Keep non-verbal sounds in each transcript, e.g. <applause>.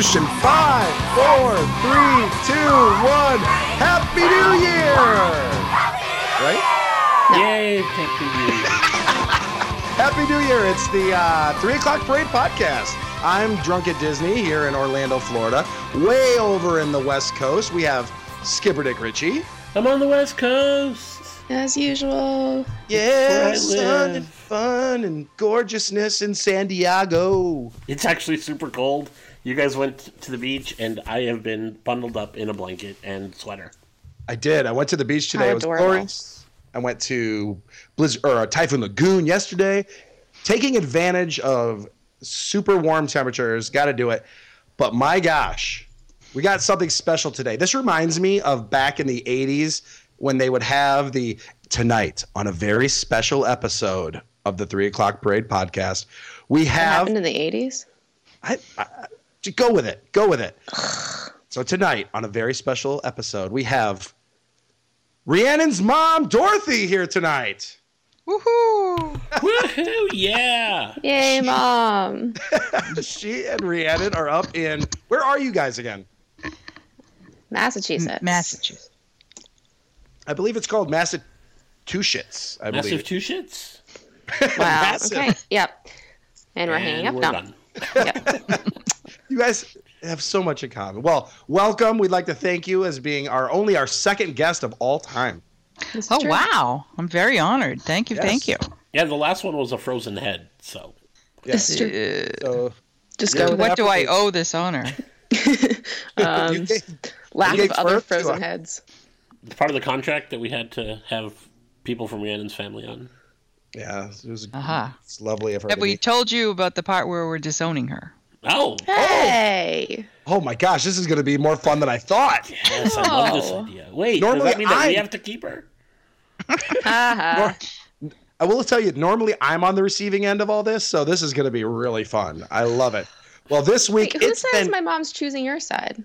Boogaloosh in five, four, three, two, one. Happy New Year! Right? Yay, thank you. <laughs> Happy New Year! It's the uh, three o'clock parade podcast. I'm drunk at Disney here in Orlando, Florida. Way over in the West Coast, we have Skipper Dick Ritchie. I'm on the West Coast. As usual. Yeah, where I sun and fun and gorgeousness in San Diego. It's actually super cold. You guys went to the beach, and I have been bundled up in a blanket and sweater. I did. I went to the beach today. How it was adorable. glorious. I went to Blizzard or uh, Typhoon Lagoon yesterday, taking advantage of super warm temperatures. Got to do it. But my gosh, we got something special today. This reminds me of back in the 80s when they would have the tonight on a very special episode of the Three O'Clock Parade podcast. We What have happened in the 80s? I, I, just go with it. Go with it. so tonight on a very special episode, we have Rhiannon's mom, Dorothy, here tonight. Woohoo! Woohoo! Yeah. Yay, mom. <laughs> she and Rhiannon are up in. Where are you guys again? Massachusetts. Massachusetts. I believe it's called Massachusetts. I Massive believe. two shits. Wow. <laughs> Massive. Okay. Yep. And we're hanging up we're now. done. Yep. <laughs> You guys have so much in common. Well, welcome. We'd like to thank you as being our only our second guest of all time. This Oh true. wow! I'm very honored. Thank you. Yes. Thank you. Yeah, the last one was a frozen head. So This is true. Uh, So Just go what do I owe this honor? <laughs> <laughs> um, you gave- lack of other frozen heads. it's part of the contract that we had to have people from Rhiannon's family on. yeah, it was Aha. it's lovely of her. Have to we be- told you about the part where we're disowning her? Oh, Hey. Oh, oh my gosh, this is going to be more fun than I thought. yes, I love this Oh. idea. Wait, Normally does that mean that we have to keep her? Uh-huh. <laughs> Haha. I will tell you, normally I'm on the receiving end of all this, so this is going to be really fun. I love it. Well, this week Wait, who it's says been. my mom's choosing your side?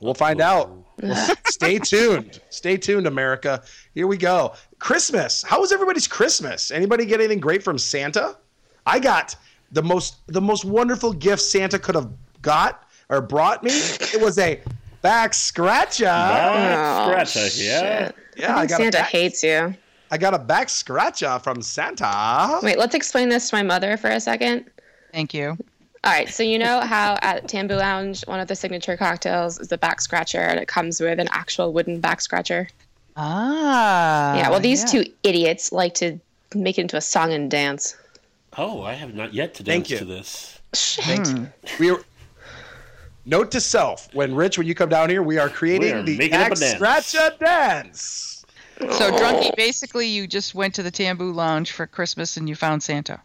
We'll find out. Well, <laughs> stay tuned. Stay tuned, America. Here we go. Christmas. How was everybody's Christmas? Anybody get anything great from Santa? I got the most the most wonderful gift Santa could have got or brought me. It was a back scratcher. Back Oh, scratcher, yeah. shit. Yeah, I I think got a Santa back- hates you. I got a back scratcher from Santa. Wait, let's explain this to my mother for a second. Thank you. All right, so you know how at Tambu Lounge, one of the signature cocktails is the back scratcher, and it comes with an actual wooden back scratcher. Ah. yeah, well, these yeah. two idiots like to make it into a song and dance. Oh, I have not yet to Thank dance you. to this. Shit. Hmm. We are. Note to self: When Rich, when you come down here, we are creating We are the making up a back dance. scratcher dance. So, Drunky, basically, you just went to the Tambu Lounge for Christmas and you found Santa.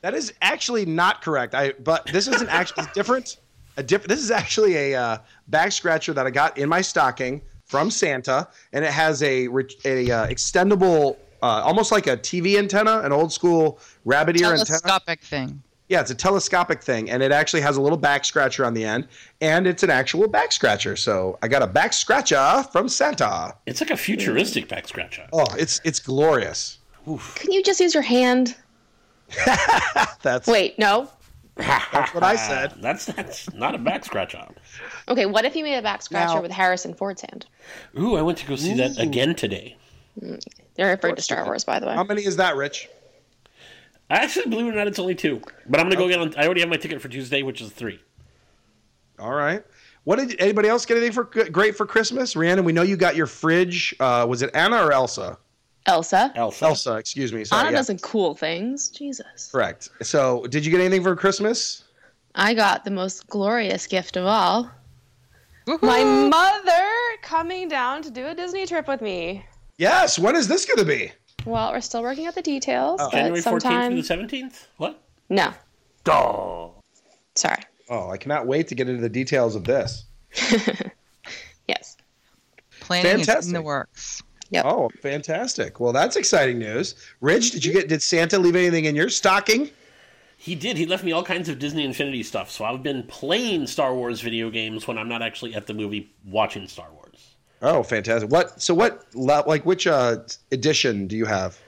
That is actually not correct. I but this is an actually <laughs> different. A different. This is actually a uh, back scratcher that I got in my stocking from Santa, and it has a re- a uh, extendable, uh, almost like a TV antenna, an old school rabbit ear antenna. Telescopic thing. Yeah, it's a telescopic thing, and it actually has a little back scratcher on the end, and it's an actual back scratcher. So I got a back scratcher from Santa. It's like a futuristic back scratcher. Oh, it's it's glorious. Can you just use your hand? <laughs> That's Wait, no. that's what I said. <laughs> That's that's not a back scratcher. Okay, what if you made a back scratcher Now- with Harrison Ford's hand? Ooh, I went to go see that again today. They're referring to Star Wars, by the way. How many is that, Rich? I actually, believe it or not, it's only two. But I'm gonna go get on. I already have my ticket for Tuesday, which is three. All right. What did anybody else get anything for great for Christmas? Rhiannon, we know you got your fridge. Uh, was it Anna or Elsa? Elsa. Elsa. Elsa, excuse me. Sorry. Anna yeah, doesn't cool things. Jesus. correct. So, did you get anything for Christmas? I got the most glorious gift of all. Woohoo! My mother coming down to do a Disney trip with me. Yes. When is this going to be? Well, we're still working out the details, oh. but January 14th sometime. through the 17th. What? No, Oh. sorry. Oh, I cannot wait to get into the details of this. <laughs> Yes. Planning is in Fantastic. the works. Yep. Oh, fantastic. Well, that's exciting news. Rich, did you get did Santa leave anything in your stocking? He did. He left me all kinds of Disney Infinity stuff. So I've been playing Star Wars video games when I'm not actually at the movie watching Star Wars. Oh, fantastic. What so what like which uh edition do you have?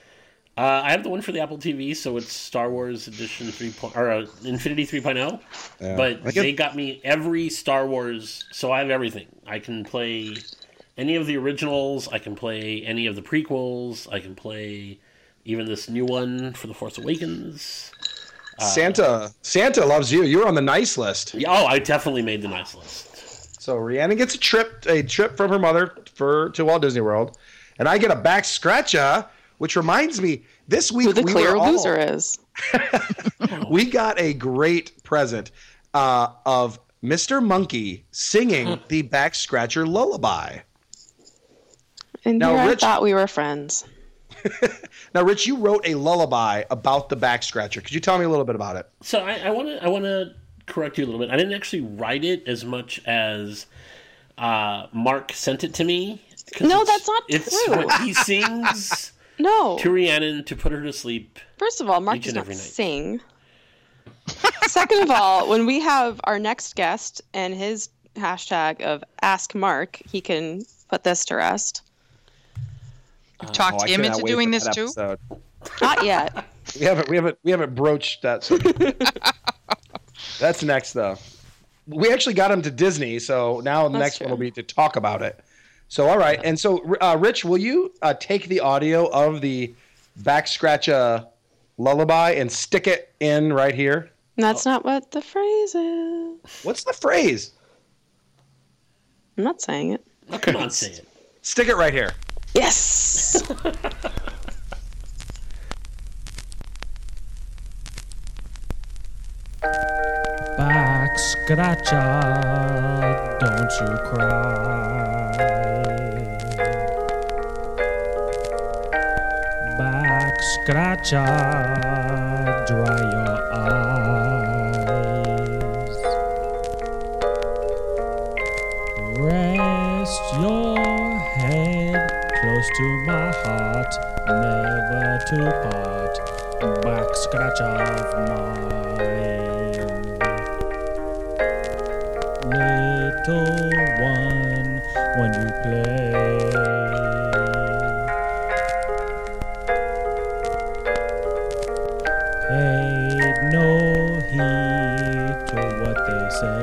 Uh, I have the one for the Apple TV, so it's Star Wars Edition three point or uh, Infinity 3.0. Yeah. But they got me every Star Wars, so I have everything. I can play any of the originals. I can play any of the prequels. I can play even this new one for the Force Awakens. Santa Santa loves you. You're on the nice list. Yeah, oh, I definitely made the nice list. So Rhiannon gets a trip a trip from her mother for to Walt Disney World, and I get a back scratcher. Which reminds me, this week Who the we clear were all- loser is. <laughs> we got a great present uh, of Mr. Monkey singing the back scratcher lullaby. And Now, here Rich- I thought we were friends. <laughs> Now, Rich, you wrote a lullaby about the back scratcher. Could you tell me a little bit about it? So I want to I want to correct you a little bit. I didn't actually write it as much as uh, Mark sent it to me. No, that's not it's true. what he sings <laughs> No. to Rhiannon to put her to sleep. First of all, Mark Each does not every night. sing. <laughs> Second of all, when we have our next guest and his hashtag of Ask Mark, he can put this to rest. Talked Oh, I him into doing this too. episode. Not yet. <laughs> We haven't, we haven't, we haven't broached that subject. That's next, though. We actually got him to Disney, so now the That's next one will be to talk about it. So, all right, and so, uh, Rich, will you uh, take the audio of the back scratcha lullaby and stick it in right here? That's not what the phrase is. What's the phrase? I'm not saying it. Oh, come on, say it. Stick it right here. Yes. <laughs> Back scratcher, don't you cry. Back scratcher, dry your eyes. Rest your head close to my heart, never to part. Back scratch of mine. Little one, when you play. Paid no heed to what they say.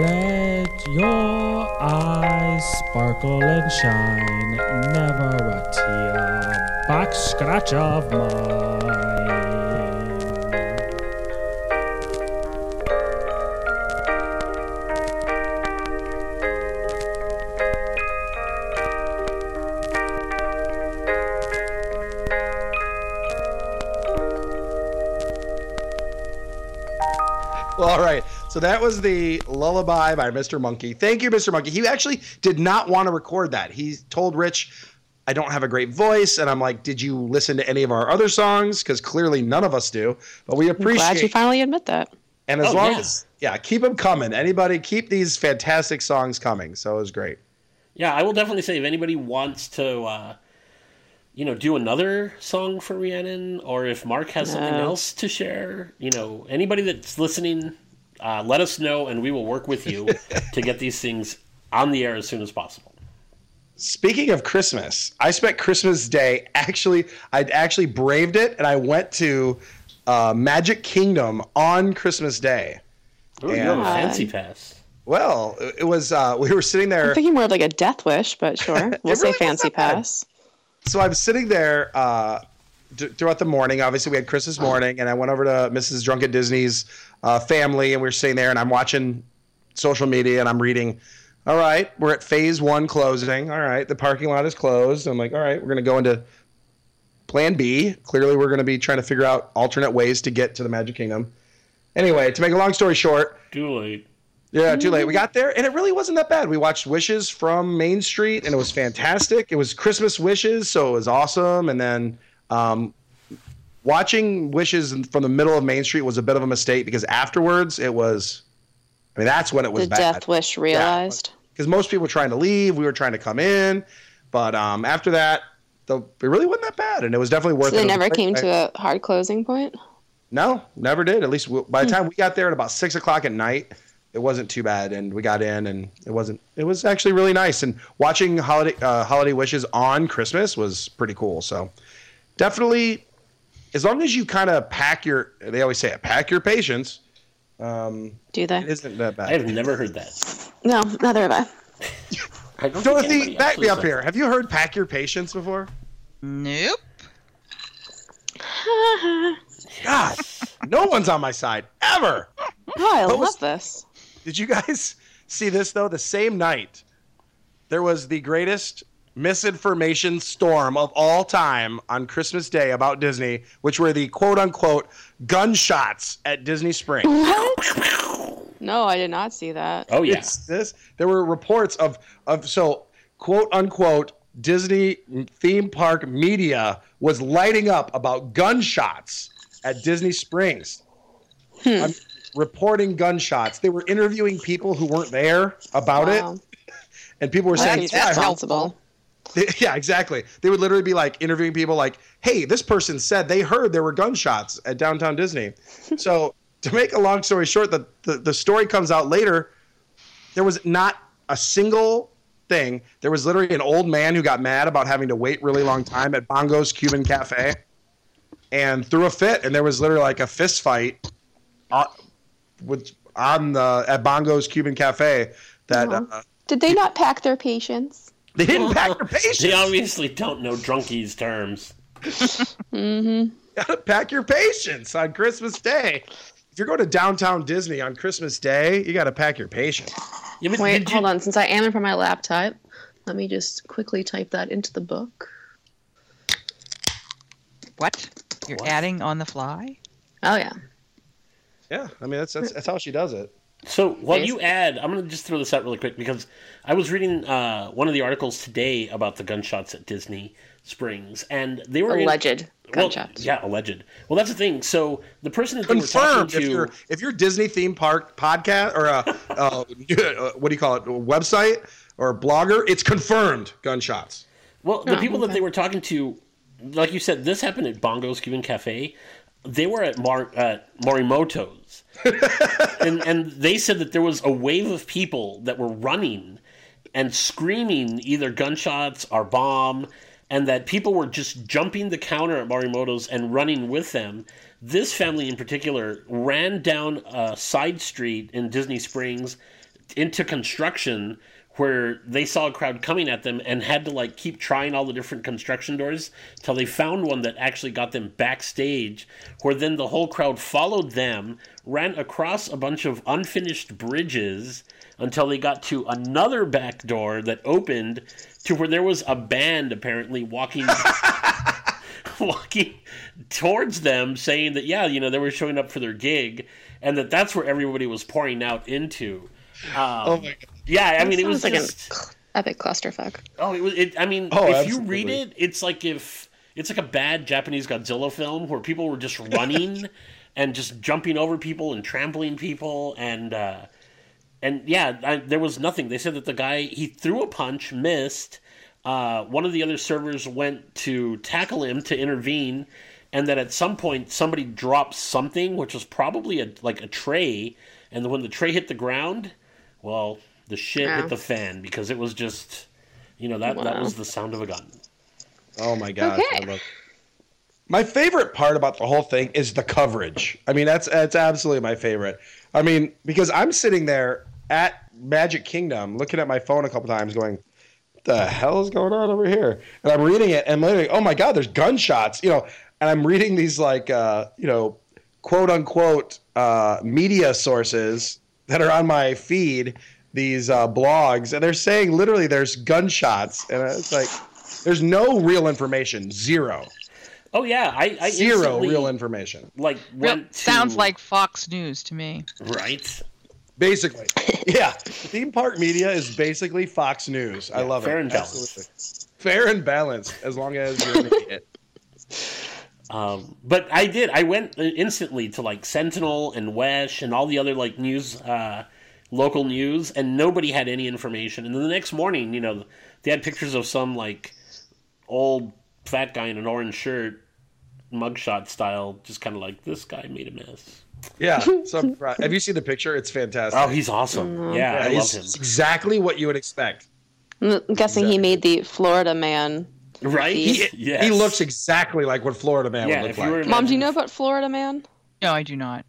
Let your eyes sparkle and shine, never a tear, back scratch of mine. All right. So that was the lullaby by Mr. Monkey. Thank you, Mr. Monkey. He actually did not want to record that. He told Rich, I don't have a great voice. And I'm like, Did you listen to any of our other songs? Because clearly none of us do. But we I'm glad you appreciate finally admit that. And as Oh, long yeah. as, yeah, keep them coming. Anybody, keep these fantastic songs coming. So it was great. Yeah, I will definitely say if anybody wants to, uh, you know, do another song for Rhiannon, or if Mark has something else to share, you know, anybody that's listening, uh, let us know, and we will work with you to get these things on the air as soon as possible. Speaking of Christmas, I spent Christmas Day actually, I actually braved it and I went to uh, Magic Kingdom on Christmas Day. Oh, you have a fancy pass. Well, it it was, uh, we were sitting there. I'm thinking more of like a death wish, but sure. <laughs> We'll say really fancy wasn't bad. pass. So I'm sitting there uh, d- throughout the morning. Obviously, we had Christmas morning, and I went over to Mrs. Drunken Disney's uh, family, and we were sitting there, and I'm watching social media, and I'm reading. All right, we're at phase one closing. All right, the parking lot is closed. I'm like, all right, we're gonna go into plan B. Clearly, we're gonna be trying to figure out alternate ways to get to the Magic Kingdom. Anyway, to make a long story short, Too late. Yeah, too late. We got there, and it really wasn't that bad. We watched Wishes from Main Street, and it was fantastic. It was Christmas Wishes, so it was awesome. And then um, watching Wishes from the middle of Main Street was a bit of a mistake because afterwards it was. I mean, that's when it was The bad death wish realized. because most people were trying to leave. We were trying to come in, but um, after that, the, it really wasn't that bad, and it was definitely worth So it. they It never great came to a hard closing point. No, never did. At least by the time we got there at about six o'clock at night, it wasn't too bad, and we got in, and it wasn't. It was actually really nice, and watching holiday uh, holiday wishes on Christmas was pretty cool. So definitely, as long as you kind of pack your, they always say it, pack your patience. Um, Do it they? isn't that bad. I have never heard that. No, neither have I. I don't think Dorothy, anybody back me up said here. Have you heard "pack your patience" before? Nope. <laughs> God, no one's on my side ever. Oh, I What was- love this. Did you guys <laughs> see this though? The same night, there was the greatest misinformation storm of all time on Christmas Day about Disney, which were the quote unquote gunshots at Disney Springs. No, I did not see that. Oh yeah. It's this. There were reports of of so quote unquote Disney theme park media was lighting up about gunshots at Disney Springs. Hmm. I'm reporting gunshots. They were interviewing people who weren't there about Wow. it, and people were saying, seems "Yeah, heard responsible. they- yeah, exactly. They would literally be like interviewing people like, "Hey, this person said they heard there were gunshots at downtown Disney." <laughs> so, to make a long story short, the, the the story comes out later. There was not a single thing. There was literally an old man who got mad about having to wait really long time at Bongo's Cuban Cafe, and threw a fit. And there was literally like a fist fight, uh, with on the at Bongo's Cuban Cafe. That Uh-huh. uh, Did they not pack their patience? they didn't pack their <laughs> patience. They obviously don't know drunkies terms. Mm-hmm. <laughs> gotta pack your patience on Christmas Day. If you're going to downtown Disney on Christmas Day, you gotta pack your patience. Yeah, Wait, did you- hold on. Since I am in front of my laptop, let me just quickly type that into the book. What? You're What? adding on the fly? Oh yeah. Yeah, I mean that's that's, that's how she does it. So while you add, I'm going to just throw this out really quick because I was reading uh, one of the articles today about the gunshots at Disney Springs, and they were in- Alleged well, gunshots. yeah, alleged. Well, that's the thing. So the person that they were Confirmed. talking If to, you're if you're Disney theme park podcast or a <laughs> uh, what do you call it, a website or a blogger, it's confirmed gunshots. well, the Oh, people that they were talking to, like you said, this happened at Bongo's Cuban Cafe. They were at Mar at Morimoto's, <laughs> and and they said that there was a wave of people that were running and screaming either gunshots or bomb, and that people were just jumping the counter at Morimoto's and running with them. This family in particular ran down a side street in Disney Springs into construction where they saw a crowd coming at them and had to like keep trying all the different construction doors till they found one that actually got them backstage where then the whole crowd followed them ran across a bunch of unfinished bridges until they got to another back door that opened to where there was a band apparently walking <laughs> walking towards them saying that yeah you know they were showing up for their gig and that that's where everybody was pouring out into Oh my god. yeah i mean it was like just an epic clusterfuck. oh it was it, i mean Oh, if you read it it's like if it's like a bad japanese godzilla film where people were just running <laughs> and just jumping over people and trampling people and uh and yeah I, there was nothing they said that the guy he threw a punch missed uh, one of the other servers went to tackle him to intervene and that at some point somebody dropped something which was probably a like a tray and when the tray hit the ground well the shit Wow. hit the fan because it was just you know that that was the sound of a gun Oh my gosh. Okay. I love my favorite part about the whole thing is the coverage. I mean, that's that's absolutely my favorite. I mean, because I'm sitting there at Magic Kingdom looking at my phone a couple times going, the hell is going on over here? And I'm reading it and I'm like, oh my God, there's gunshots, you know, and I'm reading these like uh, you know, quote unquote uh, media sources that are on my feed, these uh, blogs, and they're saying literally there's gunshots. And it's like there's no real information. Zero. oh yeah i, I Zero real information. like Real, to, sounds like Fox News to me. right Basically. <laughs> Yeah. Theme park media is basically Fox News. I Yeah, love fair it. and balanced. Absolutely. Fair and balanced, as long as you're an idiot. <laughs> Um, but I did. I went instantly to like Sentinel and WESH and all the other like news, uh, local news, and nobody had any information. And then the next morning, you know, they had pictures of some like old fat guy in an orange shirt, mugshot style, just kind of like this guy made a mess. Yeah. So I'm proud. have you seen the picture? It's fantastic. Oh, he's awesome. Yeah, I love him. exactly what you would expect. I'm guessing he made the Florida man. Right? He, yes. he looks exactly like what Florida man Yeah, would look like. were Mom, do you know about Florida man? No, I do not.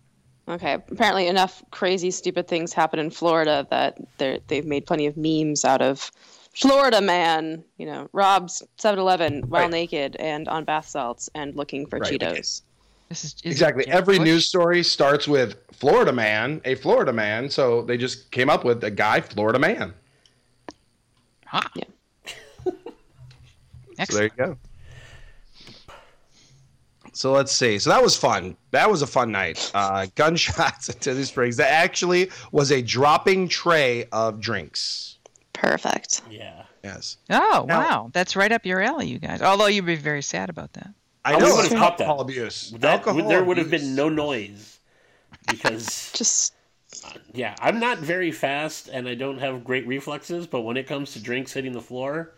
Okay, apparently enough crazy, stupid things happen in Florida that they're, they've made plenty of memes out of Florida man, you know, robs 7-Eleven while Right. naked and on bath salts and looking for Right. Cheetos. This is, is Exactly. Every Bush? news story starts with Florida man, a Florida man. So they just came up with a guy, Florida man. Ha. Yeah. <laughs> So there you go. So let's see. So that was fun. That was a fun night. Uh, <laughs> gunshots into the springs. That actually was a dropping tray of drinks. Perfect. Yeah. Yes. Oh Now- wow, that's right up your alley, you guys. Although you'd be very sad about that. I know would've it's caught that. alcohol abuse. That Alcohol there would have been no noise because <laughs> Just yeah, I'm not very fast and I don't have great reflexes, but when it comes to drinks hitting the floor,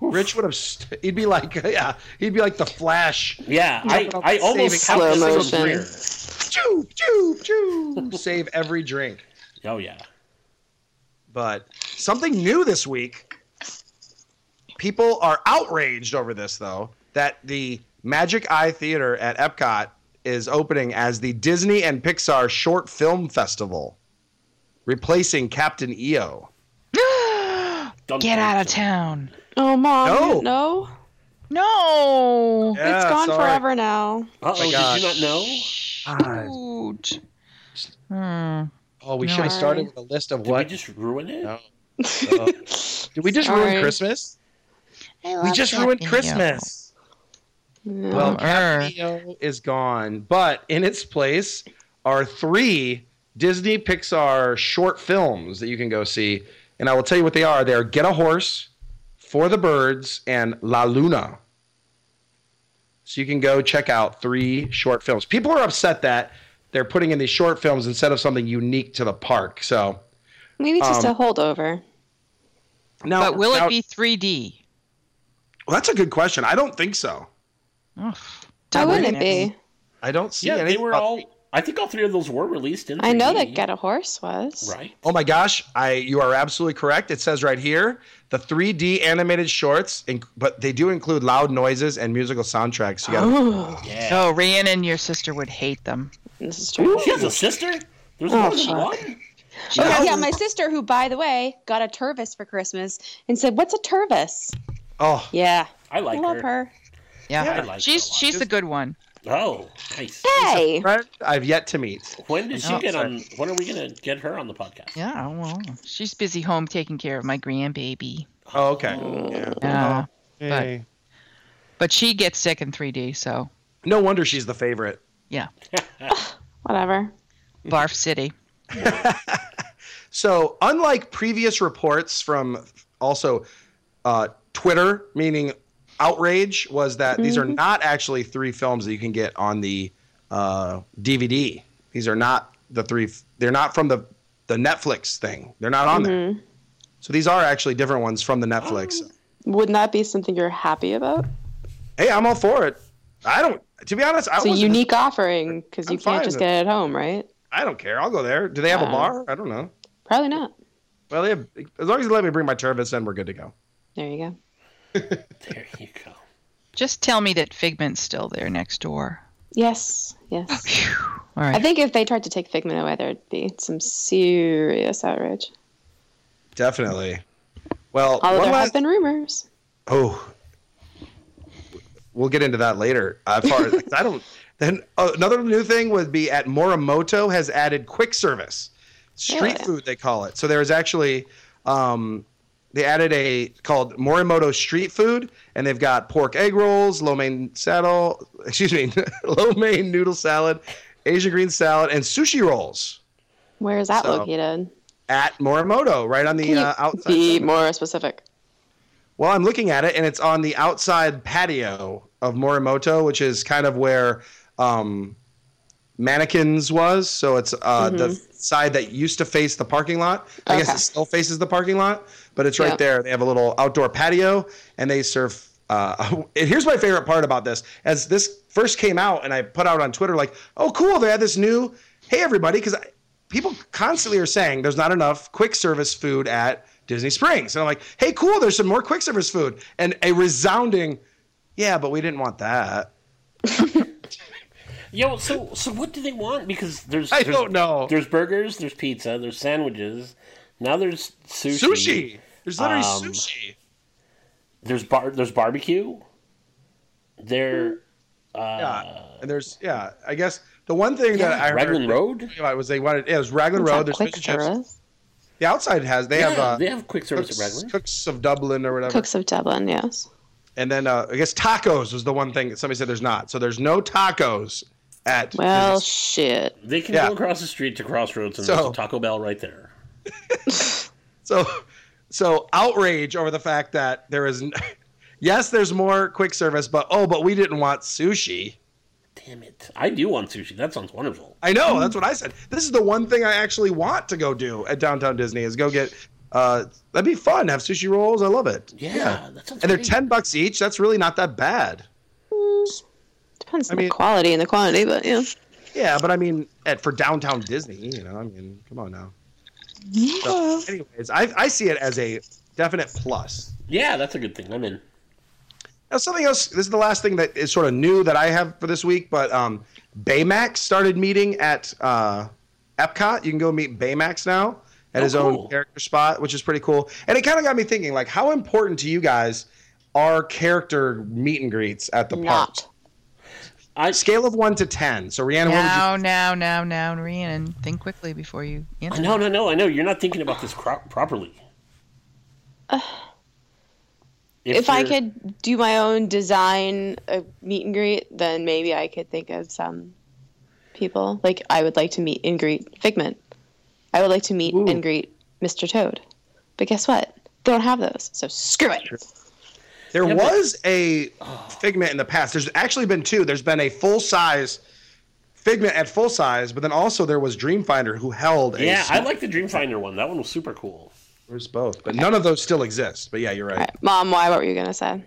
Rich would have. St- he'd be like, <laughs> yeah, he'd be like the Flash. yeah, I, I almost saving have Slow this as a motion. Choo, choo, choo. Save every drink. Oh yeah. But something new this week. People are outraged over this, though, that the Magic Eye Theater at Epcot is opening as the Disney and Pixar Short Film Festival, replacing Captain EO. <gasps> Dun, Get out of town. Oh mom, No. you? No. Yeah, it's gone sorry. forever now. Uh-oh, my did you not know? Shoot. Hmm. Oh, we No. should have started with a list of Did what. we just ruin it? No. <laughs> Uh, did we just ruin Christmas? We just ruined video. Christmas. No. Well, Bummer. Captain is gone, but in its place are three Disney Pixar short films that you can go see. And I will tell you what they are. They're Get a Horse, For the Birds, and La Luna. So you can go check out three short films. People are upset that they're putting in these short films instead of something unique to the park. So Maybe it's just um, a holdover. now, But will now- it be 3D? Well, that's a good question. I don't think so. Ugh. Why wouldn't it be? I don't see Yeah, they were all. I think all three of those were released in. I know that Get a Horse was. Right. Oh my gosh, I you are absolutely correct. It says right here the 3D animated shorts, inc- but they do include loud noises and musical soundtracks. You got Oh, Yeah. Oh, Rhiannon and your sister would hate them. this is true. She has a sister. There's Oh, more than oh, fuck. one. Oh, yeah, yeah, my sister, who, by the way, got a Tervis for Christmas and said, What's a Tervis? oh, Yeah, I like I love her. her. Yeah, Yeah, I like she's her a lot. she's the good one. Oh, nice. Hey! friend I've yet to meet. When did she Oh, get sorry. on? When are we gonna get her on the podcast? Yeah, well, she's busy home taking care of my grandbaby. Oh, okay. Oh. Yeah. Yeah, Hey. but she gets sick in 3D, so No wonder she's the favorite. Yeah. <laughs> <laughs> Whatever. Barf City. <laughs> So, unlike previous reports from also uh, Twitter, meaning outrage, was that these are not actually three films that you can get on the uh, DVD. These are not the three. They're not from the the Netflix thing. They're not on there. Mhm. So these are actually different ones from the Netflix. <gasps> Wouldn't that be something you're happy about? Hey, I'm all for it. I don't. To be honest, I It's a wasn't- unique offering because you can't just get it at home, right? I don't care. I'll go there. Do they have a bar? I don't know. Probably not. Well, they have, as long as they let me bring my Tervis, then we're good to go. There you go. There you go. Just tell me that Figment's still there next door. Yes, yes. <laughs> Phew. All right. I think if they tried to take Figment away, there'd be some serious outrage. Definitely. Well, although there last... have been rumors. oh, we'll get into that later. Uh, far as, <laughs> I don't. Then uh, another new thing would be at Morimoto has added quick service, street Really? food they call it. So there is actually, um, they added a called Morimoto street food, and they've got pork egg rolls, lo mein saddle, <laughs> excuse me, <laughs> lo mein noodle salad, Asian green salad, and sushi rolls Where is that So, located? at Morimoto, right on the uh, outside. be side. more specific? Well, I'm looking at it, and it's on the outside patio of Morimoto, which is kind of where um, Mannequins was. So it's uh, the side that used to face the parking lot. I guess it still faces the parking lot, but it's right Yeah. there. They have a little outdoor patio, and they serve. Uh, <laughs> and here's my favorite part about this: as this first came out, and I put out on Twitter, like, "Oh, cool! They had this new hey everybody, because people constantly are saying there's not enough quick service food at Disney Springs, and I'm like, hey, cool, there's some more quick service food, and a resounding, yeah, but we didn't want that. <laughs> Yo, so so what do they want? Because there's I there's, don't know. There's burgers, there's pizza, there's sandwiches. Now there's sushi. Sushi. There's literally Um, sushi. There's bar. There's barbecue. There. Yeah, and there's yeah. I guess the one thing that I Raglan heard Road. about was they wanted it was Raglan Road. There's quick fish chips. service. The outside has they yeah, have uh, they have quick service cooks, at Raglan. Cookes of Dublin or whatever. Cookes of Dublin, yes. And then uh, I guess tacos was the one thing that somebody said there's not. So there's no tacos at. Well, Disney. shit. They can Yeah. go across the street to Crossroads and So- there's a Taco Bell right there. <laughs> so so outrage over the fact that there is. <laughs> Yes, there's more quick service, but oh, but we didn't want sushi. Damn it! I do want sushi. That sounds wonderful. I know that's what I said. This is the one thing I actually want to go do at downtown Disney is go get. Uh, that'd be fun. Have sushi rolls. I love it. Yeah, that sounds. and they're great. ten bucks each. That's really not that bad. Depends I on mean- the quality and the quantity, but yeah. Yeah, but I mean, at for downtown Disney, you know, I mean, come on now. So, anyways, I I see it as a definite plus. Yeah, that's a good thing. I'm in. Now, something else. This is the last thing that is sort of new that I have for this week. But um, Baymax started meeting at uh, Epcot. You can go meet Baymax now at Oh, his cool. own character spot, which is pretty cool. And it kind of got me thinking, like, how important to you guys are character meet and greets at the park? Not. I Scale of one to ten. So, Rhiannon, what would you? Now, now, now, now, Rhiannon, think quickly before you answer. no, no, no. I know you're not thinking about this cro- properly. <sighs> If, I could do my own design a meet and greet, then maybe I could think of some people. Like I would like to meet and greet Figment. I would like to meet Ooh. and greet Mr. Toad. But guess what? They don't have those. So screw it. There Yeah, but- was a oh. figment in the past. There's actually been two. There's been a full size figment at full size, but then also there was Dreamfinder who held a. Yeah, I like the Dreamfinder one. That one was super cool. There's both, but none of those still exist. But yeah, you're right. All right. Mom, why? What were you gonna say?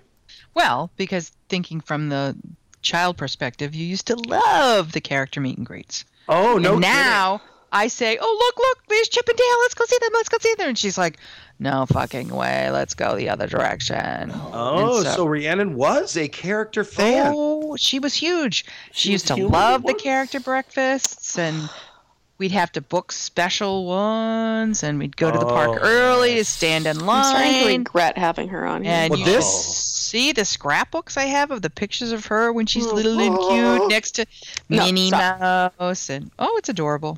Well, because thinking from the child perspective, you used to love the character meet and greets. Oh no! and now I say, "Oh, look, look, there's Chip and Dale. Let's go see them. Let's go see them." And she's like, "No fucking way. Let's go the other direction." Oh, And so, Rhiannon was a character fan. Oh, she was huge. She, She used to love the character breakfasts, and we'd have to book special ones, and we'd go to the Oh, park early to stand in I'm starting to line. regret having her on here. And Well, you this- see the scrapbooks I have of the pictures of her when she's little and Oh. cute next to No, Minnie stop. Mouse, and oh, it's adorable.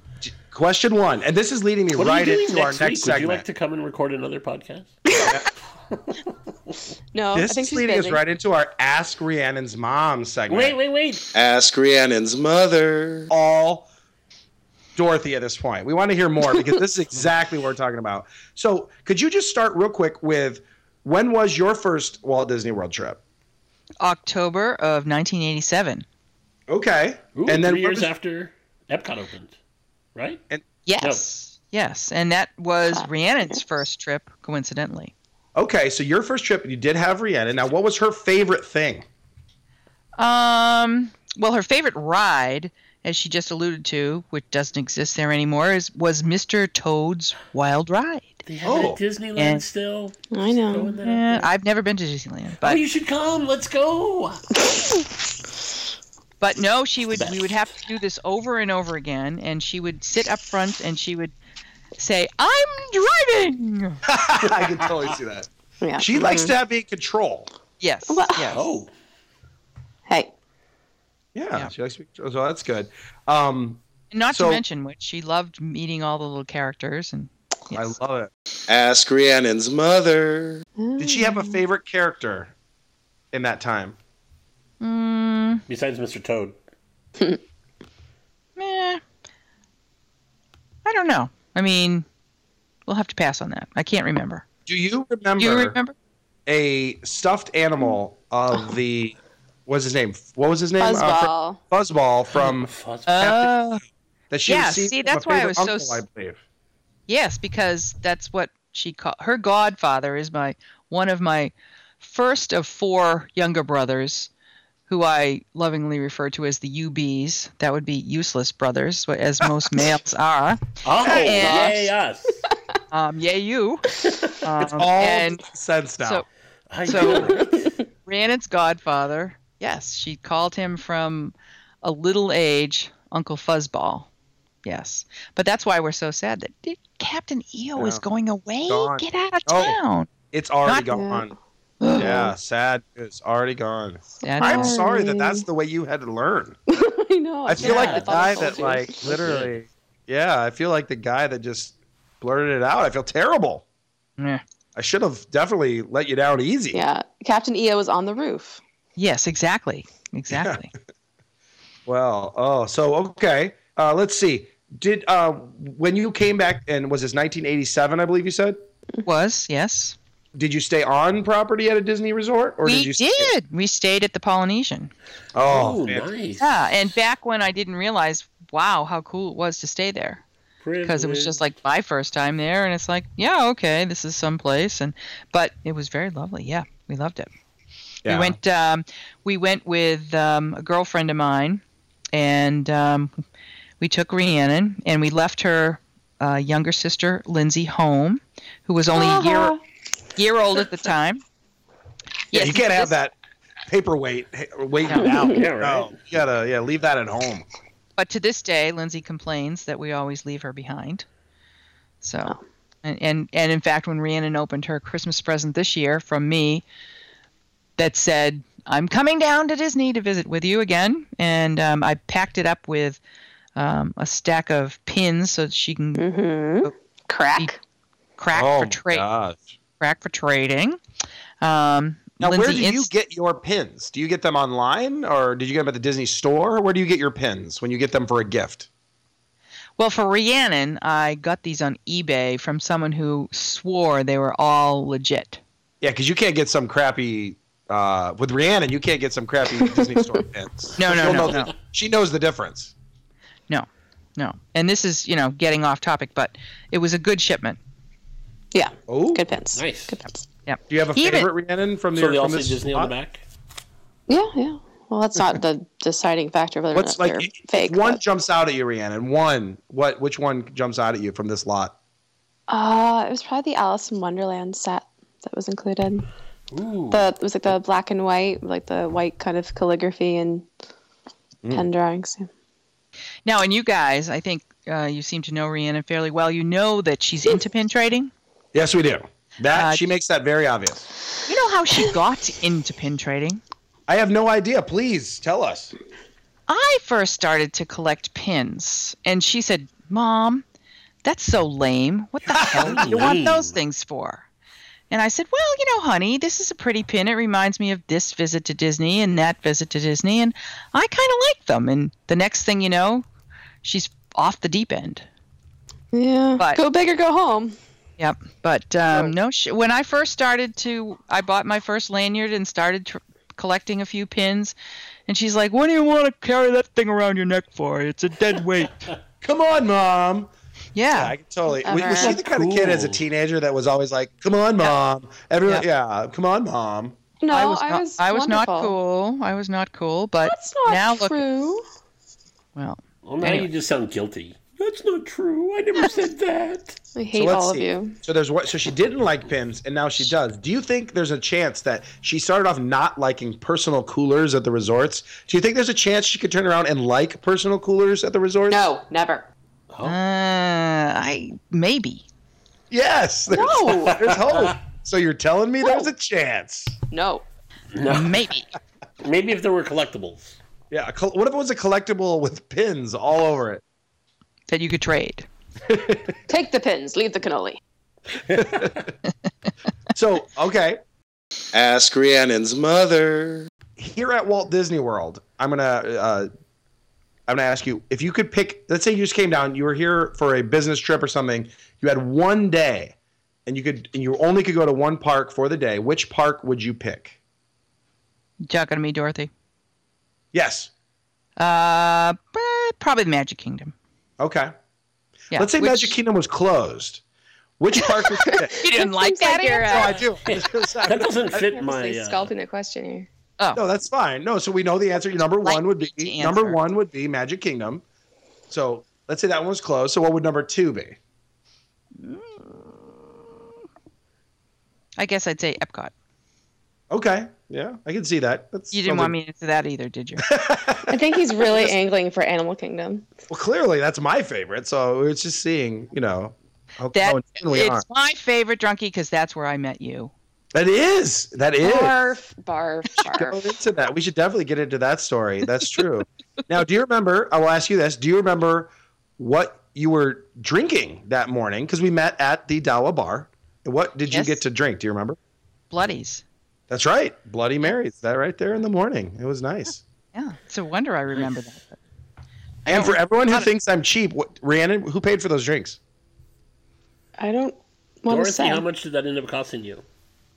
Question one, and this is leading me What right are you into our next next week? Would you like to come and record another podcast? <laughs> no, I this think is she's leading us right into our Ask Rhiannon's Mom segment. Wait, wait, wait. Ask Rhiannon's mother. All Dorothy at this point. We want to hear more <laughs> because this is exactly what we're talking about. So, could you just start real quick with when was your first Walt Disney World trip? October of 1987. Okay. Ooh, and then three years was- after Epcot opened, right? And Yes, yes, and that was Ah, Rhiannon's first trip, coincidentally. Okay, so your first trip, you did have Rhiannon. Now, what was her favorite thing? Um, well, her favorite ride, as she just alluded to, which doesn't exist there anymore, is was Mr. Toad's Wild Ride. They have it Oh. at Disneyland Yeah. still. I know. Throwing that out there. I've never been to Disneyland, oh, but you should come. Let's go. <laughs> but no, she would. best. We would have to do this over and over again, and she would sit up front and she would say, "I'm driving." <laughs> I can totally see that. Yeah. She likes Mhm. to have be in control. Yes, Well- yes. Oh, Hey, Yeah, Yeah. she likes to be control. So that's good. Um, not So- to mention which she loved meeting all the little characters and. Yes. I love it. Ask Rhiannon's mother. Did she have a favorite character in that time? Mm, besides Mr. Toad. <laughs> eh, I don't know. I mean, we'll have to pass on that. I can't remember. Do you remember, Do you remember? a stuffed animal of the what's his name? What was his name? Uh, Fuzzball. fr- Fuzzball from Fuzz- Uh, that she yeah, see, that's why I favorite was so uncle, s- I believe. yes, because that's what she called her godfather is my one of my first of four younger brothers who I lovingly refer to as the UBs. That would be useless brothers, wh- as most <laughs> males are. Oh, And- yay us! <laughs> Um, yay, you. <laughs> Um, It's all and sense now. so- I So- knew. Rhiannon's godfather, yes, she called him from a little age Uncle Fuzzball. Yes. But that's why we're so sad that Captain EO is going away. Gone. Get out of Oh. town. it's already Not- gone. Yeah, <sighs> sad. It's already gone. Sad. I'm sorry that that's the way you had to learn. <laughs> I know. I feel Yeah, like the guy that you. like literally Yeah, I feel like the guy that just blurted it out. I feel terrible. Yeah. I should have definitely let you down easy. Yeah, Captain EO was on the roof. Yes, exactly. Exactly. <laughs> Well, oh, so okay. Uh, let's see. Did uh, when you came back and was this 1987? I believe you said. Was, yes. Did you stay on property at a Disney resort, or we did you? stay- did. We stayed at the Polynesian. Oh, Oh, man. nice. Yeah, and back when I didn't realize, wow, how cool it was to stay there. because it was just like my first time there and it's like yeah okay this is someplace and but it was very lovely yeah we loved it Yeah. we went um, we went with um, a girlfriend of mine and um, we took rhiannon and we left her uh, younger sister lindsay home who was only a year Uh-huh. Year old at the time <laughs> Yeah, Yes, you can't have this- that paperweight h- weighing No. down. <laughs> Yeah, right. No, you gotta yeah leave that at home. But to this day, Lindsay complains that we always leave her behind. So, Oh. and, and and in fact, when Rhiannon opened her Christmas present this year from me, that said, "I'm coming down to Disney to visit with you again," and um, I packed it up with um, a stack of pins so that she can Mm-hmm. Crack. crack oh for trade, crack for trading. Um, Now, where Lindsay do you get your pins? Do you get them online, or did you get them at the Disney store? Where do you get your pins when you get them for a gift? Well, for Rhiannon, I got these on eBay from someone who swore they were all legit. Yeah, because you can't get some crappy. Uh, with Rhiannon, you can't get some crappy Disney store <laughs> pins. No, no, no, the- no. She knows the difference. No, no. And this is, you know, getting off topic, but it was a good shipment. Yeah, Oh, good pins. Nice. Good pins. Yeah. Do you have a Even- favorite Rhiannon from the So they all from this Disney on lot? the back. Yeah, yeah. Well, that's not the <laughs> deciding factor whether What's or not like they're if fake. one but- jumps out at you, Rhiannon? One. What? Which one jumps out at you from this lot? Uh, it was probably the Alice in Wonderland set that was included. Ooh. The it was like the black and white, like the white kind of calligraphy and Mm. pen drawings. Now, and you guys, I think uh, you seem to know Rhiannon fairly well. You know that she's into pin trading. Yes, we do. That Uh, she makes that very obvious. You know how she got into pin trading? I have no idea. Please tell us. I first started to collect pins, and she said, Mom, that's so lame. What the <laughs> hell do you want those things for? And I said, Well, you know, honey, this is a pretty pin. It reminds me of this visit to Disney and that visit to Disney, and I kind of like them. And the next thing you know, she's off the deep end. Yeah. But- go big or go home. Yep. But um, no, sh- when I first started to, I bought my first lanyard and started tr- collecting a few pins. And she's like, "What do you want to carry that thing around your neck for? It's a dead weight." <laughs> Come on, mom. Yeah, yeah. I can totally. Was, was she the kind of kid as a teenager that was always like, "Come on, mom." Everyone, Yeah. yeah, come on, mom. No, I was I not. was. I was not cool. I was not cool. But That's not now look- true. well, Well, now Anyway. you just sound guilty. That's not true. I never <laughs> said that. I hate let's all of you. So there's what. So she didn't like pins, and now she does. Do you think there's a chance that she started off not liking personal coolers at the resorts? Do you think there's a chance she could turn around and like personal coolers at the resorts? No, never. Oh. uh, I maybe. Yes. There's, No. <laughs> there's hope. So you're telling me there's a chance? No. No. Maybe. Maybe if there were collectibles. Yeah. col- What if it was a collectible with pins all over it? That you could trade. <laughs> Take the pins. Leave the cannoli. <laughs> So, okay. Ask Rhiannon's mother. Here at Walt Disney World, I'm gonna uh, I'm gonna ask you if you could pick. Let's say you just came down, you were here for a business trip or something. You had one day, and you could and you only could go to one park for the day. Which park would you pick? Talking to me, Dorothy. Yes. Uh, probably the Magic Kingdom. Okay. Yeah. Let's say which- Magic Kingdom was closed. Which park would you pick? You didn't like that you're. No, I do. <laughs> That doesn't fit Purposely my. Uh, scalping a question here. Oh, No, that's fine. No, so we know the answer. Number Like one would be number one would be Magic Kingdom. So let's say that one was closed. So what would number two be? I guess I'd say Epcot. Okay, yeah, I can see that. That's You didn't sounds want me to say that either, did you? <laughs> I think he's really angling for Animal Kingdom. Well, clearly that's my favorite. So it's just seeing, you know, how, That how in tune we are. it's my favorite drunkie because that's where I met you. That is. That is. Barf, barf, Go barf. into that. We should definitely get into that story. That's true. now, do you remember? I will ask you this. Do you remember what you were drinking that morning? Because we met at the Dawa bar. What did Yes. you get to drink? Do you remember? Bloodies. That's right. Bloody Marys. That right there in the morning. It was nice. Yeah, it's a wonder I remember that. And for everyone who thinks I'm cheap, what, Rhiannon, who paid for those drinks? I don't want to say. how much did that end up costing you?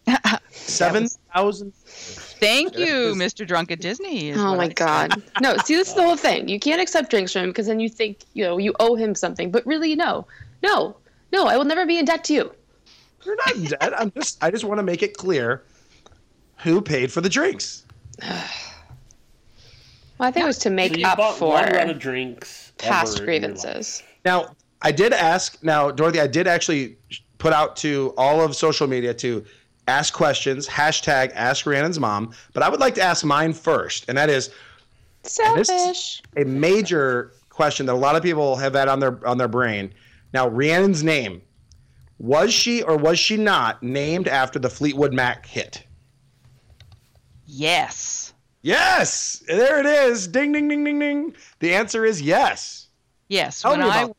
<laughs> Seven thousand. Thank you, Mr. Drunk at Disney. Oh my I said. god. No, see this is the whole thing. You can't accept drinks from him because then you think, you know, you owe him something. But really no. No. No, I will never be in debt to you. You're not in debt. I'm just. I just want to make it clear who paid for the drinks. <sighs> Well, I think it was to make So you up for one run of drinks. past ever in your life. grievances. Now, I did ask. Now, Dorothy, I did actually put out to all of social media to ask questions. Hashtag Ask Rhiannon's mom. But I would like to ask mine first, and that is this- Selfish. a major question that a lot of people have had on their on their brain. Now, Rhiannon's name was she or was she not named after the Fleetwood Mac hit? Yes. Yes, there it is. Ding, ding, ding, ding, ding. The answer is yes. Yes. Tell when me I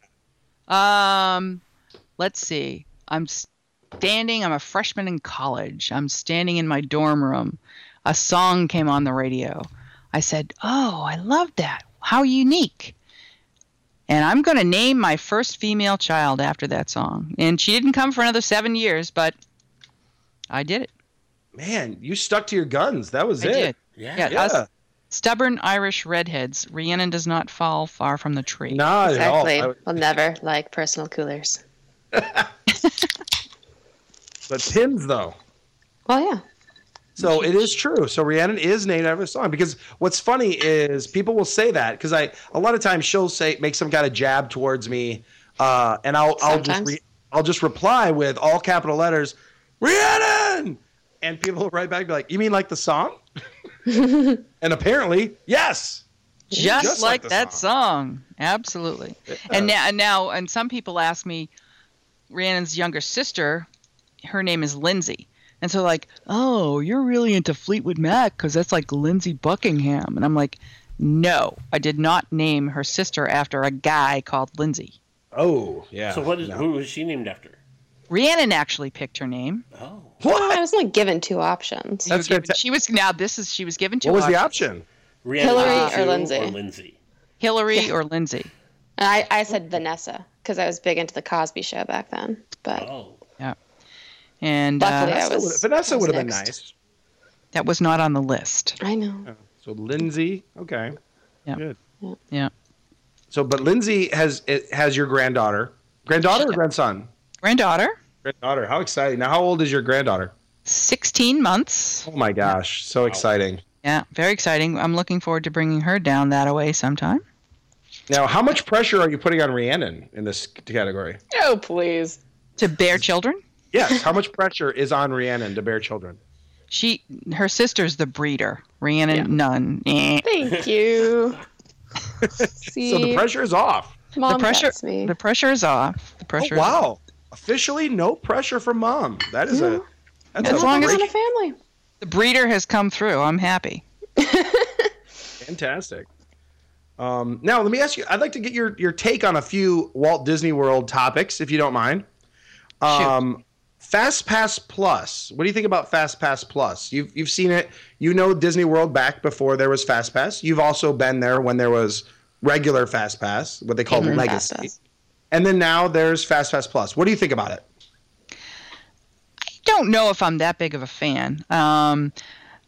about Um, let's see. I'm standing. I'm a freshman in college. I'm standing in my dorm room. A song came on the radio. I said, "Oh, I love that. How unique." And I'm going to name my first female child after that song. And she didn't come for another seven years, but I did it. Man, you stuck to your guns. That was I it. did. Yeah. Yeah, Yeah. us stubborn Irish redheads. Rhiannon does not fall far from the tree. Not at all. Exactly. I- We'll never like personal coolers. <laughs> But pins though. Well, yeah. So it is true. So Rhiannon is named after a song because what's funny is people will say that because I a lot of times she'll say make some kind of jab towards me, uh, and I'll I'll just re, I'll just reply with all capital letters, Rhiannon, and people will write back be like, you mean like the song? <laughs> and apparently, yes. just, Just like, like that song. Absolutely. And now, and now, and some people ask me, Rhiannon's younger sister, her name is Lindsay, and so like, oh, you're really into Fleetwood Mac because that's like Lindsey Buckingham, and I'm like, no, I did not name her sister after a guy called Lindsay. Oh yeah. So what is No. who was she named after? Rhiannon actually picked her name. Oh. Well, I was only given two options. That's You were given- fanta- she was now. This is she was given two. What was the option? Rhiannon Hillary or Sue Lindsay? Or Lindsay. Hillary Yeah. or Lindsay. I, I said Vanessa because I was big into the Cosby Show back then. But Oh. Yeah, and Luckily, uh, Vanessa was- would- Vanessa would have been nice. that was not on the list. I know. So Lindsay, okay. Yeah. Good. Yeah. Yeah. So, but Lindsay has it has your granddaughter, granddaughter or grandson? Granddaughter, Granddaughter. How exciting! Now, how old is your granddaughter? 16 months. Oh my gosh, so exciting! Yeah, very exciting. I'm looking forward to bringing her down that away sometime. Now, how much pressure are you putting on Rhiannon in this category? Oh, please. To bear children. Yes. How much pressure is on Rhiannon to bear children? She, her sister's the breeder. Rhiannon, Yeah. none. Eh. Thank <laughs> you. See, <laughs> So the pressure is off. mom the pressure, gets me. the pressure is off. The Oh, pressure. is wow! Officially, no pressure from mom. That is a that's As a long as- great- on a family. The breeder has come through. I'm happy. <laughs> Fantastic. Um, now, let me ask you. I'd like to get your your take on a few Walt Disney World topics, if you don't mind. Um, Fast Pass Plus. What do you think about Fast Pass Plus? You've you've seen it. You know Disney World back before there was Fast Pass. You've also been there when there was regular Fast Pass, what they call. Legacy. Fast Pass. And then now there's Fast Pass Plus. What do you think about it? I don't know if I'm that big of a fan. Um,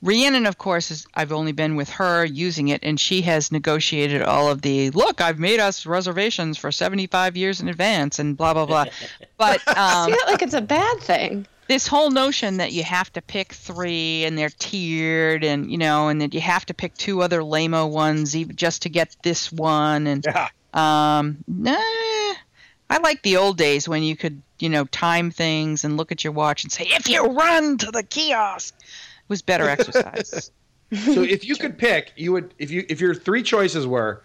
Rhiannon, of course, is, I've only been with her using it, and she has negotiated all of the look. I've made us reservations for 75 years in advance, and blah blah blah. But <laughs> um, See that like it's a bad thing. this whole notion that you have to pick three and they're tiered and you know and that you have to pick two other lamo ones even just to get this one and Yeah. um nah, i like the old days when you could you know time things and look at your watch and say if you run to the kiosk it was better <laughs> exercise. So <laughs> if you could pick, you would if you if your three choices were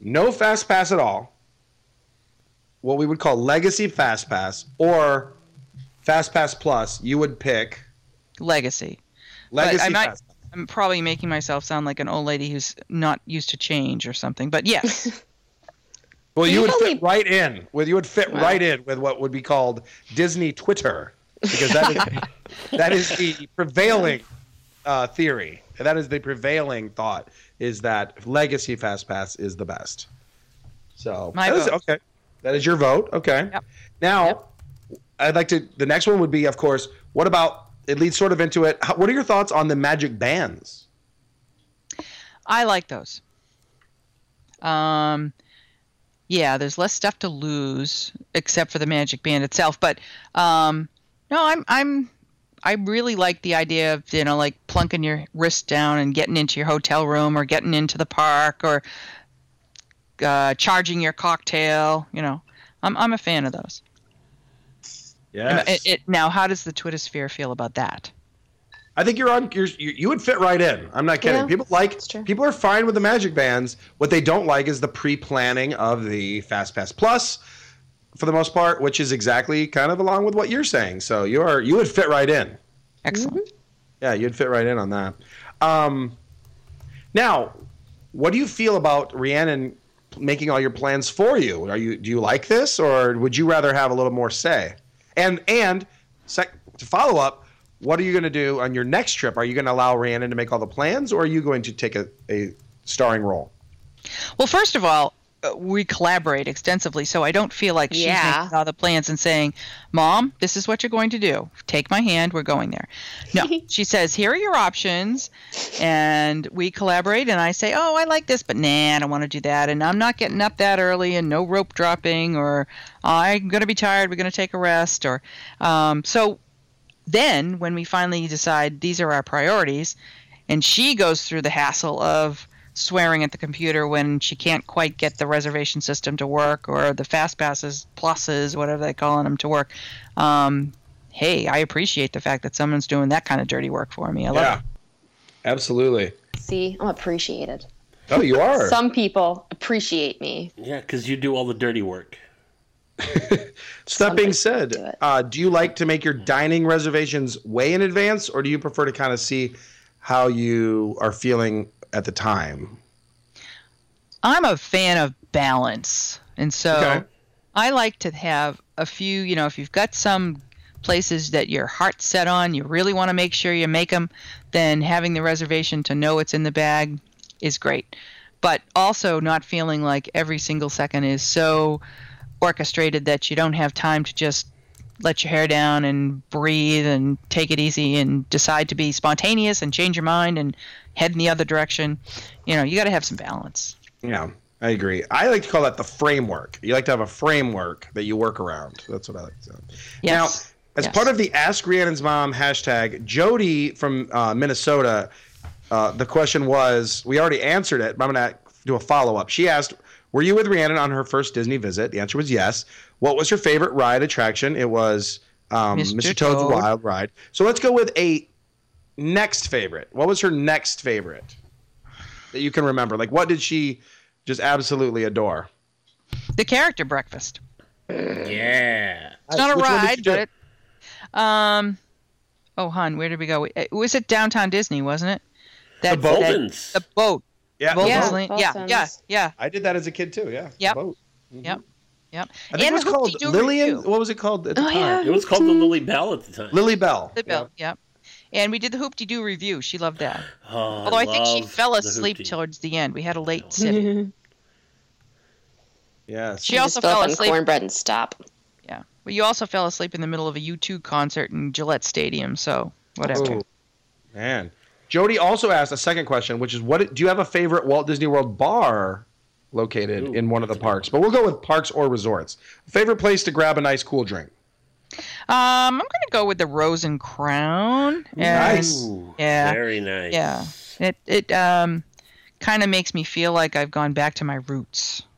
no fast pass at all, what we would call legacy fast pass, or fast pass plus, you would pick legacy. Legacy I might- fast pass. i'm probably making myself sound like an old lady who's not used to change or something but yes <laughs> Well, you You would fit right in with you would fit Wow. right in with what would be called Disney Twitter because that is <laughs> that is the prevailing uh, theory. That is the prevailing thought is that legacy fast pass is the best. So My that is- okay. That is your vote. Okay. Yep. Now, Yep. I'd like to. The next one would be, of course, what about? It leads sort of into it. How, what are your thoughts on the magic bands? I like those. Um, yeah, there's less stuff to lose except for the magic band itself. But um, no, I'm I'm I really like the idea of you know like plunking your wrist down and getting into your hotel room or getting into the park or uh, charging your cocktail. You know, I'm I'm a fan of those. It, now, how does the Twitter sphere feel about that? I think you're on. You're, you you would fit right in. I'm not kidding. Yeah, people like. that's true. People are fine with the magic bands. What they don't like is the pre-planning of the Fast Pass Plus, for the most part, which is exactly kind of along with what you're saying. So you are you would fit right in. Excellent. Yeah, you'd fit right in on that. Um, now, what do you feel about Rhiannon making all your plans for you? Are you do you like this, or would you rather have a little more say? And and sec- to follow up, what are you going to do on your next trip? Are you going to allow Rhiannon to make all the plans, or are you going to take a, a starring role? Well, first of all, uh, we collaborate extensively, so I don't feel like she's Yeah. making all the plans and saying, "Mom, this is what you're going to do. Take my hand. We're going there." No, <laughs> she says, "Here are your options," and we collaborate. And I say, "Oh, I like this, but nah, I don't want to do that." And I'm not getting up that early, and no rope dropping, or I'm going to be tired. We're going to take a rest, or um, so. Then, when we finally decide these are our priorities, and she goes through the hassle of swearing at the computer when she can't quite get the reservation system to work or the fast passes pluses whatever they call them to work um, hey i appreciate the fact that someone's doing that kind of dirty work for me i love it absolutely. See, I'm appreciated. Oh, you are. Some people appreciate me. Yeah, because you do all the dirty work. So <laughs> that being Somebody do said, uh, do you like to make your dining reservations way in advance, or do you prefer to kind of see how you are feeling at the time? i'm a fan of balance and so Okay. i like to have a few you know if you've got some places that your heart's set on you really want to make sure you make them then having the reservation to know it's in the bag is great but also not feeling like every single second is so orchestrated that you don't have time to just let your hair down and breathe and take it easy and decide to be spontaneous and change your mind and head in the other direction. You know, you got to have some balance. Yeah, I agree. I like to call that the framework. You like to have a framework that you work around. That's what I like to. Yes. Now, as Yes. part of the Ask Rhiannon's Mom hashtag, Jody from uh, Minnesota, uh, the question was we already answered it, but I'm going to do a follow up. She asked, Were you with Rhiannon on her first Disney visit? The answer was yes. What was your favorite ride attraction? It was um, Mr. Mr. Toad's Toad. Wild Ride. So let's go with a next favorite. What was her next favorite that you can remember? Like, what did she just absolutely adore? the character breakfast. Yeah. It's not a Which one ride, but it, um, oh, hon, where did we go? It was at downtown Disney, wasn't it? The That, that- the boat. Yeah, Fulton's Yeah, Lane- yeah, Fulton's. yeah, yeah, I did that as a kid too. Yeah. Yep. Boat. Mhm. Yep. yep. I think And it was called Lillian. Review. What was it called at the Oh, time? yeah. It was called the Lily Bell at the time. Lily Bell. The Bell. yep. And we did the Hoop-Dee-Doo Revue. She loved that. Oh, Although I, think she fell asleep Hoopty. towards the end. We had a late sit. <laughs> Yes. She Just also fell up on asleep. cornbread and stop. Yeah. Well, you also fell asleep in the middle of a U2 concert in Gillette Stadium, so whatever. Oh, man. Jody also asked a second question, which is, what do you have a favorite Walt Disney World bar located Ooh, in one of the that's a parks? But we'll go with parks or resorts. Favorite place to grab a nice cool drink. Um, I'm gonna go with the Rose and Crown. And Nice. Ooh, Yeah. Very nice. Yeah. It it um kind of makes me feel like I've gone back to my roots. <laughs>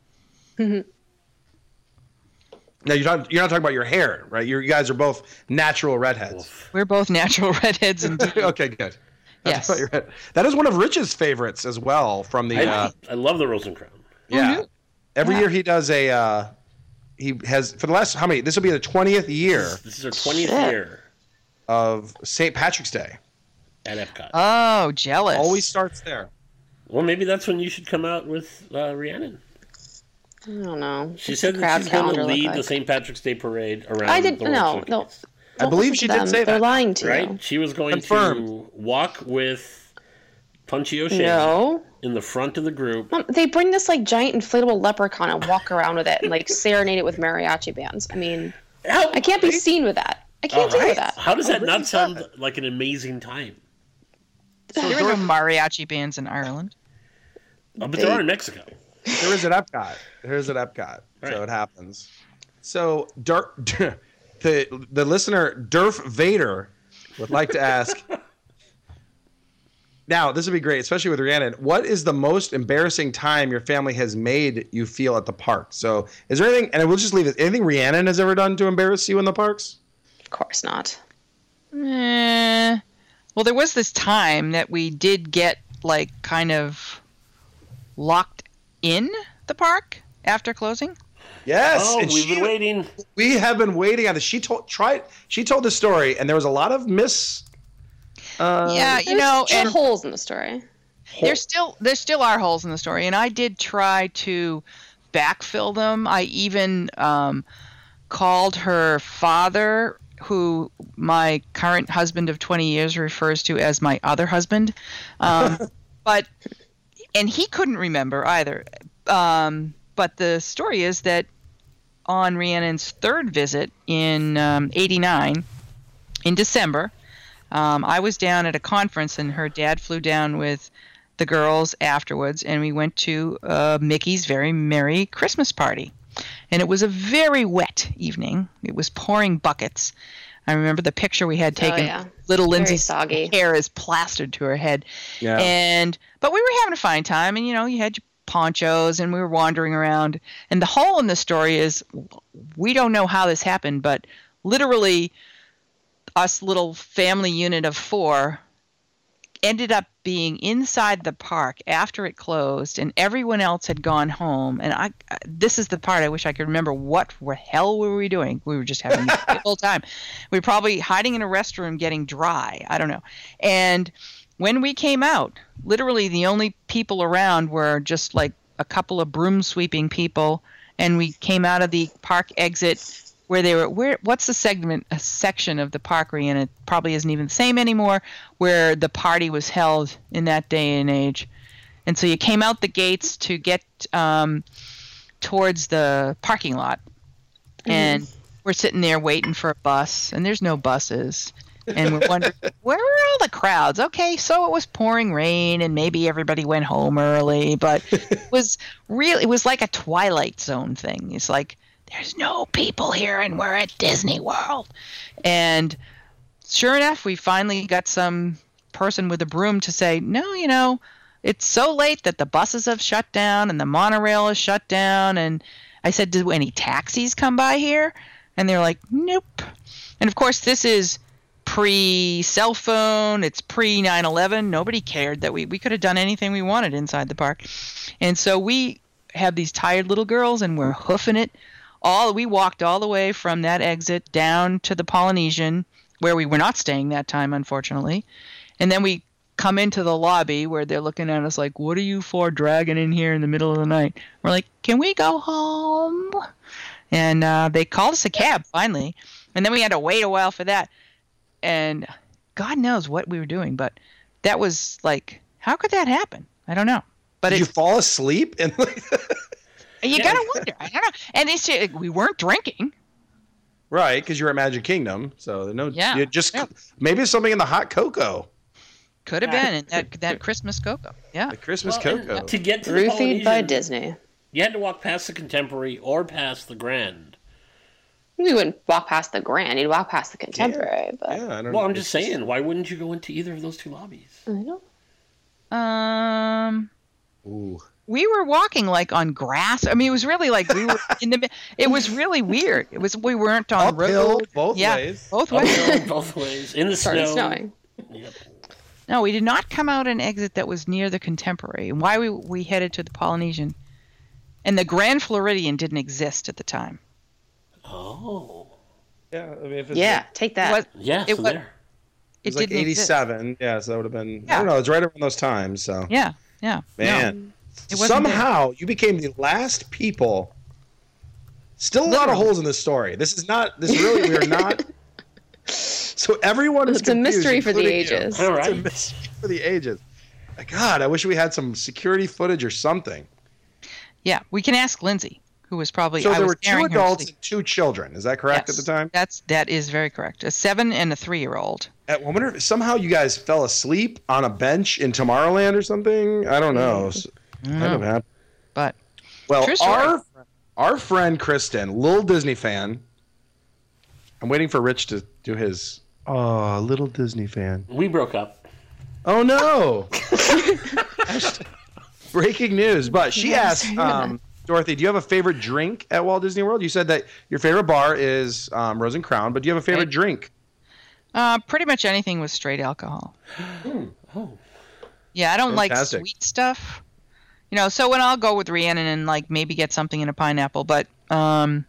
Now you're not you're not talking about your hair, right? You're, you guys are both natural redheads. We're both natural <laughs> redheads and <laughs> okay, good. That's Yes. about your head. That is one of Rich's favorites as well from the. I, Uh, I love the Rose and Crown. yeah. Every Yeah. year he does a. Uh, he has for the last how many? This will be the twentieth year This is our 20th year of St. Patrick's Day. at Epcot. Oh, jealous. Always starts there. well, maybe that's when you should come out with uh, Rhiannon. I don't know. She What's said the that she's going to calendar look lead the? St. Patrick's Day parade around. I did the World no, no. I believe she to did them. say They're that. lying to Right? you. She was going Confirmed. to walk with Punchy O'Shea No. in the front of the group. Mom, they bring this like giant inflatable leprechaun and walk around with it and like serenade it with mariachi bands. I mean, How, I can't be seen with that. I can't deal right. with that. How does that Oh, not really? sound like an amazing time? there are no mariachi bands in Ireland. Oh, but there are in Mexico. There is at Epcot. There is at Epcot. Right. So it happens. So Dur- <laughs> the the listener Durf Vader would like to ask. <laughs> Now, this would be great, especially with Rhiannon. What is the most embarrassing time your family has made you feel at the park? So, is there anything, and we'll just leave it, anything Rhiannon has ever done to embarrass you in the parks? Of course not. Eh, well, there was this time that we did get like kind of locked in the park after closing. Yes. oh, we've she- been waiting. We have been waiting on this. She told tried she told the story, and there was a lot of miss. Uh, yeah, you know, and holes in the story. there's still there still are holes in the story, and I did try to backfill them. I even um, called her father, who my current husband of 20 years refers to as my other husband, um, <laughs> but and he couldn't remember either. Um, but the story is that on Rhiannon's third visit in um, '89, in December, um, I was down at a conference, and her dad flew down with the girls afterwards, and we went to uh, Mickey's Very Merry Christmas Party. And it was a very wet evening. It was pouring buckets. I remember the picture we had taken. Oh, yeah. Little Very Lindsay's soggy. hair is plastered to her head. Yeah. And but we were having a fine time, and you know, you had your ponchos, and we were wandering around. And the whole in the story is, we don't know how this happened, but literally, us little family unit of four ended up being inside the park after it closed and everyone else had gone home. And i this is the part i wish i could remember. What the hell were we doing? We were just having a whole time. We were probably hiding in a restroom getting dry. I don't know. And when we came out literally the only people around were just like a couple of broom sweeping people and we came out of the park exit where they were where what's the segment a section of the park and it probably isn't even the same anymore where the party was held in that day and age. And so you came out the gates to get um, towards the parking lot. And we're sitting there waiting for a bus and there's no buses and we're wondering <laughs> where were all the crowds? Okay so it was pouring rain and maybe everybody went home early but it was really it was like a twilight zone thing. It's like there's no people here and we're at disney world. And sure enough we finally got some person with a broom to say no you know it's so late that the buses have shut down and the monorail is shut down. And i said do any taxis come by here? And they're like nope. And of course this is pre cell phone it's pre 9-11 nobody cared that we, we could have done anything we wanted inside the park. And so we have these tired little girls and we're hoofing it all we walked all the way from that exit down to the polynesian where we were not staying that time unfortunately. And then we come into the lobby where they're looking at us like what are you for dragging in here in the middle of the night? We're like can we go home? And uh, they called us a cab finally. And then we had to wait a while for that and god knows what we were doing but that was like how could that happen i don't know but Did you fall asleep? And <laughs> you <laughs> Yeah. gotta wonder i don't know and it's like, we weren't drinking right, because you're at Magic Kingdom, so no. Yeah, you just yeah. maybe it's something in the hot cocoa, could have Yeah. been and that, that christmas cocoa yeah the Christmas Well, cocoa. To get to the Roofied by Disney. you had to walk past the Contemporary or past the Grand. You wouldn't walk past the Grand. You'd walk past the Contemporary. But Yeah, I don't Well, know. I'm just saying, why wouldn't you go into either of those two lobbies? I don't. Um, Ooh. we were walking like on grass. I mean, it was really like we were <laughs> in the. It was really weird. It was we weren't on Uphill road. both yeah, ways. both ways. Uphill <laughs> both ways in the Started snow. snowing. Yep. No, we did not come out an exit that was near the Contemporary. And why we we headed to the Polynesian, and the Grand Floridian didn't exist at the time. Oh, Yeah, I mean, if it's Yeah, take that. What- yeah. It so wa- there. It was It like didn't exist. 87. Yeah, so that would have been. I don't know. It's right around those times. So Yeah, yeah. man, It wasn't there. somehow you became the last people. Still a lot of holes in this story. This is not. This really we are not. <laughs> So everyone is It's a mystery for the including you. ages. All It's a mystery for the ages. God, I wish we had some security footage or something. Yeah, we can ask Lindsay, who was probably. So I there was were two adults and two children. Is that correct Yes, at the time? That's that is very correct. A seven and a three-year-old. I wonder if somehow you guys fell asleep on a bench in Tomorrowland or something. I don't know. S- I don't know, but Well, True story. our our friend Kristen, little Disney fan. I'm waiting for Rich to do his. Oh, little Disney fan. We broke up. Oh no! <laughs> Breaking news. But she asked, I um, Dorothy, do you have a favorite drink at Walt Disney World? You said that your favorite bar is um, Rose and Crown, but do you have a favorite Right. drink? uh, pretty much anything with straight alcohol. Oh, Yeah, I don't like sweet stuff. You know, so when I'll go with Rhiannon and like maybe get something in a pineapple, but um,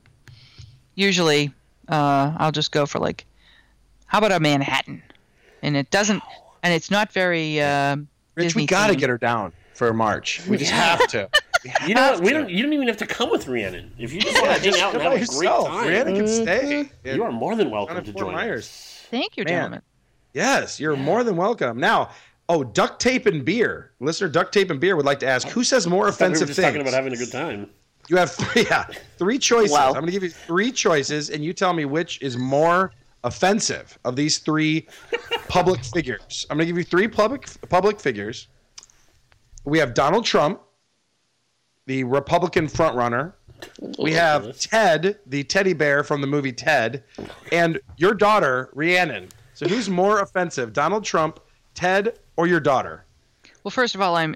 usually uh, I'll just go for like, how about a Manhattan? And it doesn't, and it's not very. Um, Rich, Disney we gotta themed. get her down for March. We just have to. <laughs> We <laughs> have you know what? We don't. You don't even have to come with Rhiannon. If you just want to hang out and have by a great time, Rhiannon can mm-hmm. stay. you are more than Down welcome at to join Myers. us. thank you, Man. gentlemen. Yes, you're more than welcome. Now, oh, duct tape and beer. Listener, duct tape and beer would like to ask who says more I thought we were just things. talking about having a good time. You have three, yeah, three choices. Wow. I'm going to give you three choices, and you tell me which is more offensive of these three public figures. I'm going to give you three public public figures. We have Donald Trump, the Republican frontrunner. We have Ted, the teddy bear from the movie Ted, and your daughter, Rhiannon. So who's more offensive, Donald Trump, Ted, or your daughter? Well, first of all, I'm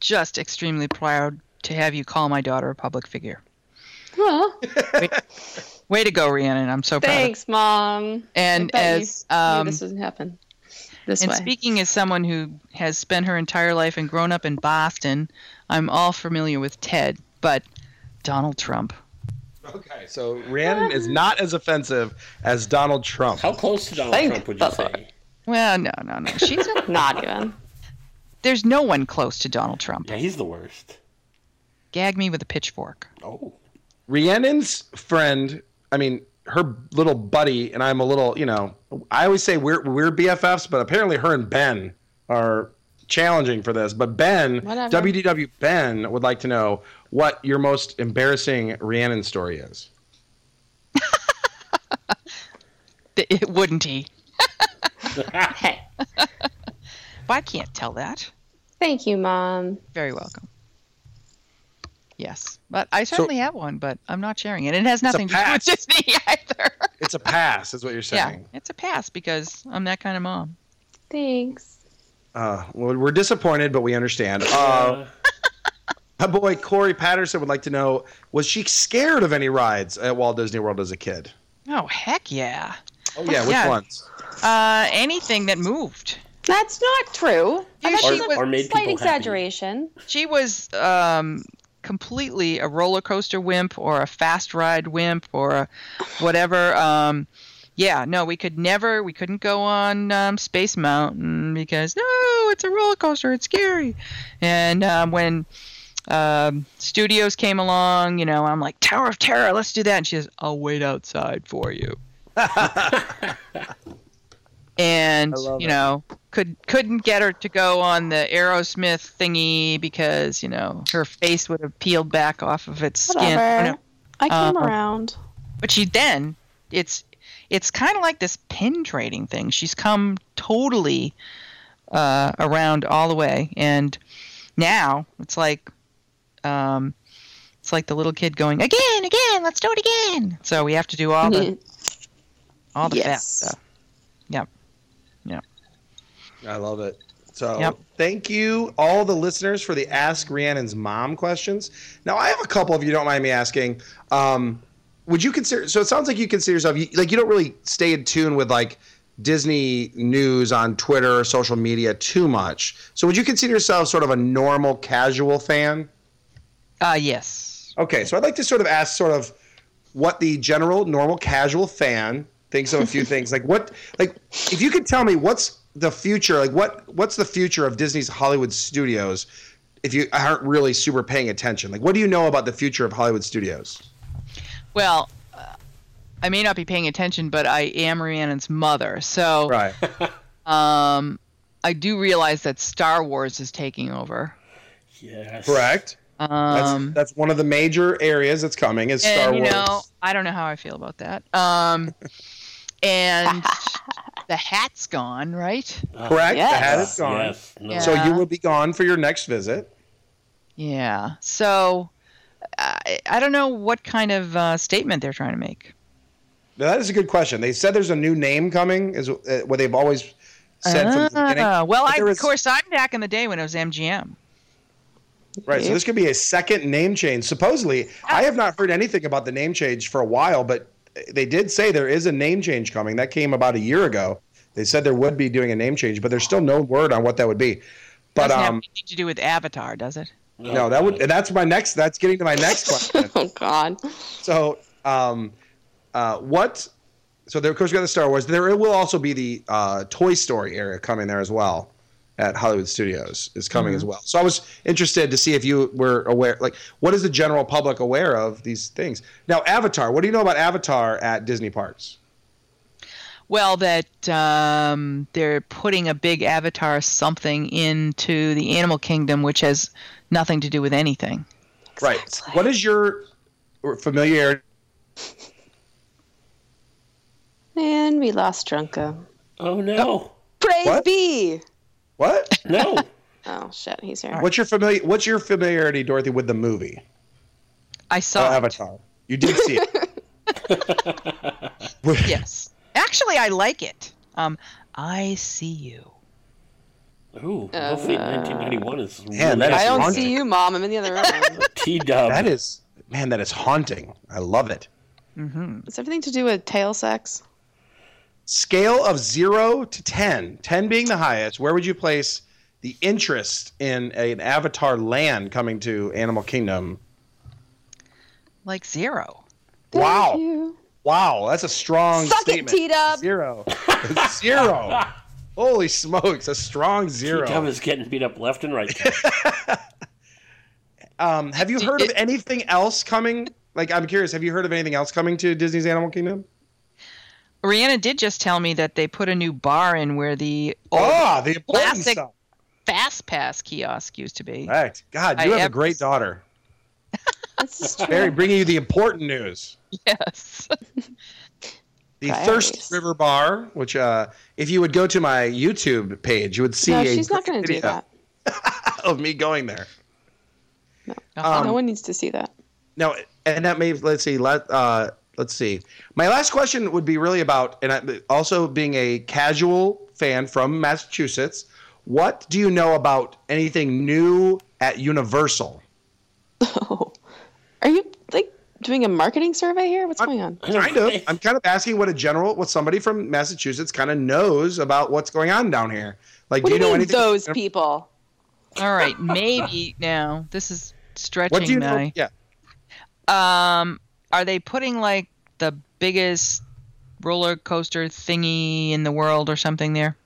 just extremely proud to have you call my daughter a public figure. Well, Way to go, Rhiannon. I'm so proud. thanks, mom. And I bet you as um, this doesn't happen this and way. speaking as someone who has spent her entire life and grown up in Boston, I'm all familiar with Ted, but Donald Trump. Okay, so Rhiannon is not as offensive as Donald Trump. How close to Donald Thank Trump would you the say? Well, no, no, no. <laughs> She's a, Not even. there's no one close to Donald Trump. Yeah, he's the worst. Gag me with a pitchfork. Oh, Rhiannon's friend, I mean, her little buddy, and I'm a little, you know, I always say we're we're BFFs, but apparently her and Ben are challenging for this. But Ben, Whatever. WDW Ben, would like to know what your most embarrassing Rhiannon story is. <laughs> It, wouldn't he? <laughs> Hey, Well, I can't tell that. thank you, mom. Very welcome. Yes, but I certainly have one, but I'm not sharing it. It has nothing to do with pass. Disney <laughs> either. It's a pass, is what you're saying. yeah, saying. it's a pass because I'm that kind of mom. Thanks. Uh, well, we're disappointed, but we understand. <laughs> Uh, my boy Corey Patterson would like to know: Was she scared of any rides at Walt Disney World as a kid? Oh heck yeah! Oh yeah, which Yeah. ones? Uh, anything that moved. That's not true. Yeah, That's she a was- or made slight people happy. exaggeration. She was um, completely a roller coaster wimp or a fast ride wimp or a whatever. Um, yeah, no, we could never, we couldn't go on um, Space Mountain because no, it's a roller coaster, it's scary. And um, when um, studios came along, you know, I'm like Tower of Terror, let's do that. And she says, I'll wait outside for you. <laughs> and I love you it. know could couldn't get her to go on the Aerosmith thingy because you know her face would have peeled back off of its skin. I Whatever. I came Uh, around. But she then it's it's kind of like this pin trading thing. She's come totally uh, around all the way, and now it's like um, It's like the little kid going again, again. Let's do it again. So we have to do all the <laughs> all the fast Yes. stuff. I love it. So Yep. thank you, all the listeners, for the Ask Rhiannon's Mom questions. Now, I have a couple, if you don't mind me asking. Um, would you consider, so it sounds like you consider yourself, you, like, you don't really stay in tune with, like, Disney news on Twitter or social media too much. So would you consider yourself sort of a normal, casual fan? Uh, yes. Okay, so I'd like to sort of ask sort of what the general normal casual fan thinks of a few <laughs> things. Like what like if you could tell me what's the future, like what what's the future of Disney's Hollywood studios if you aren't really super paying attention? Like what do you know about the future of Hollywood studios? Well, uh, I may not be paying attention, but I am Rhiannon's mother, so Right. <laughs> um, I do realize that Star Wars is taking over. Yes. Correct. That's Um, that's one of the major areas that's coming is Star and you Wars. know, I don't know how I feel about that. Um, and <laughs> the hat's gone, right? Ah, Correct. Yes. The hat is gone. Yes. No. Yeah. So you will be gone for your next visit. Yeah. So I, I don't know what kind of uh, statement they're trying to make. Now, that is a good question. They said there's a new name coming, is uh, what they've always said from the beginning. Ah, well, I, of course, I'm back in the day when it was MGM. Right. So this could be a second name change. Supposedly, I have not heard anything about the name change for a while, but they did say there is a name change coming. That came about a year ago. They said there would be doing a name change, but there's still no word on what that would be. But Doesn't have um, anything to do with Avatar, does it? No, that would and that's my next. That's getting to my next <laughs> question. oh God. So, um, uh, what? So there, of course, we got the Star Wars. There will also be the uh, Toy Story area coming there as well at Hollywood Studios is coming as well. So I was interested to see if you were aware. Like, what is the general public aware of these things? Now, Avatar. What do you know about Avatar at Disney parks? Well, that um, they're putting a big Avatar something into the animal kingdom, which has nothing to do with anything. Right. What is your familiarity? And we lost Drunka. Oh no. Praise What? be. What? No. <laughs> Oh shit, he's here. What's your familiar? What's your familiarity, Dorothy, with the movie I uh, saw it. Avatar? You did see it. <laughs> Yes. Actually, I like it. Um, I see you. Ooh, Buffy 1991 is really Man, that is I don't haunting. see you, mom. I'm in the other room. <laughs> T Dub. That is, man, that is haunting. I love it. Mm-hmm. It's everything to do with tail sex. Scale of zero to 10, 10 being the highest, where would you place the interest in an Avatar land coming to Animal Kingdom? Like zero. Thank Wow. you. Wow, that's a strong Suck it, statement. T-Dub. Zero. <laughs> zero. Holy smokes, a strong zero. Dub is getting beat up left and right. <laughs> Um, have you heard of anything else coming? Like, I'm curious, have you heard of anything else coming to Disney's Animal Kingdom? Rhiannon did just tell me that they put a new bar in where the old Oh, the important classic stuff. Fast Pass kiosk used to be. Right. God, I you have a great daughter. This is true. Barry, bringing you the important news. Yes. <laughs> The Priorities. Thirsty River Bar, which, uh, if you would go to my YouTube page, you would see no, a she's not going to do video that. <laughs> of me going there. Um, no one needs to see that. No, and that may let's see, let uh, let's see. My last question would be really about, and I, also being a casual fan from Massachusetts. What do you know about anything new at Universal? <laughs> Oh, are you like doing a marketing survey here? What's going on? Kind of. I'm kind of asking what a general, what somebody from Massachusetts kind of knows about what's going on down here. Like, What do do you you know mean anything? those people? All right, maybe now this is stretching What do you know? Yeah. Um, are they putting like the biggest roller coaster thingy in the world or something there?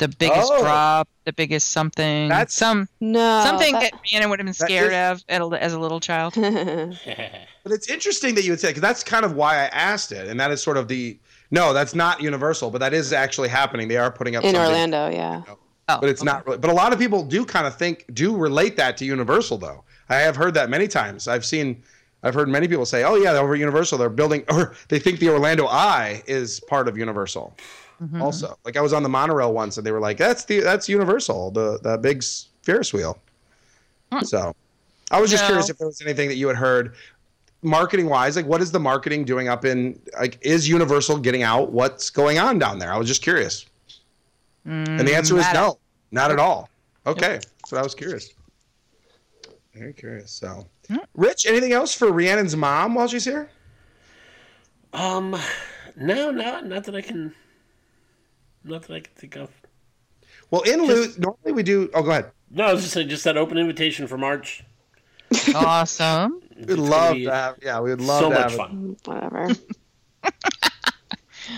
The biggest Oh. drop, the biggest something, That's- some No. something that- that Rhiannon would have been scared is- of at a- as a little child. <laughs> <laughs> But it's interesting that you would say because that's kind of why I asked it, and that is sort of the no, that's not Universal, but that is actually happening. They are putting up in Orlando, yeah. Oh, but it's not. Really, but a lot of people do kind of think do relate that to Universal, though. I have heard that many times. I've seen, I've heard many people say, "Oh yeah, over at Universal, they're building," <laughs> or they think the Orlando Eye is part of Universal. Mhm. Also, like I was on the monorail once, and they were like, "That's the that's Universal, the the big s- Ferris wheel." So, I was just No. curious if there was anything that you had heard marketing wise. Like, what is the marketing doing up in, like, is Universal getting out what's going on down there? I was just curious. And the answer is Mm, no, not at all. Okay. So I was curious. Very curious. So, Rich, anything else for Rhiannon's mom while she's here? Um, no, not not that I can. Not that I can think of. Well, in lieu, normally we do. Oh, go ahead. No, I was just saying, just that open invitation for March. Awesome. <laughs> We'd love be to have. Yeah, we would love so to much have. it. fun. Whatever. <laughs>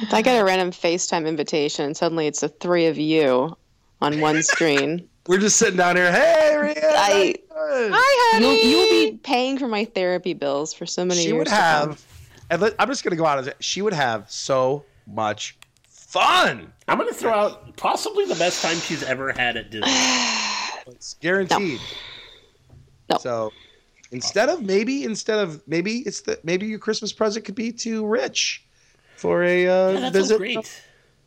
if I get a random FaceTime invitation, suddenly it's the three of you on one <laughs> screen. We're just sitting down here. Hey, Rhiannon. how I- you doing?" Hi, You'll, honey. you'll be paying for my therapy bills for so many she years. would to come. have. And let, I'm just gonna go out and say she would have so much fun. I'm going to throw out possibly the best time she's ever had at Disney. <sighs> It's guaranteed. No. So instead of maybe instead of maybe it's the maybe your Christmas present could be to Rich for a uh, Yeah, that visit. great.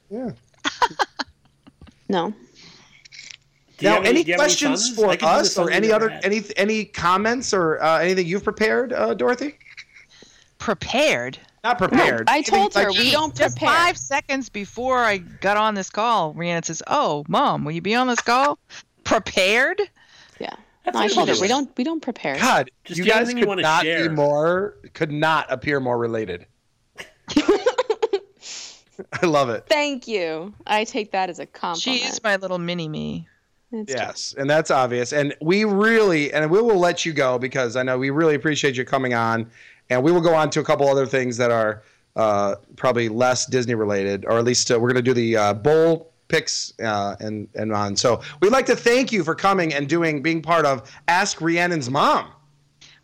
Yeah. <laughs> No. Do Now, have any do you have questions sons? for I can do the us or any other had. any any comments or uh, anything you've prepared, uh, Dorothy? prepared. Not prepared. I told her Anything we don't Just prepare. five seconds before I got on this call, Rhiannon says, "Oh, mom, will you be on this call?" Prepared? Yeah. No, I told her we do. don't we don't prepare. God, Just you guys anything you could not share. be more could not appear more related. <laughs> <laughs> I love it. Thank you. I take that as a compliment. She is my little mini me. It's true. Yes, and that's obvious. And we really, and we will let you go because I know we really appreciate you coming on. And we will go on to a couple other things that are uh, probably less Disney related, or at least uh, we're going to do the uh, bowl picks uh, and and on. So we'd like to thank you for coming and doing being part of Ask Rhiannon's Mom.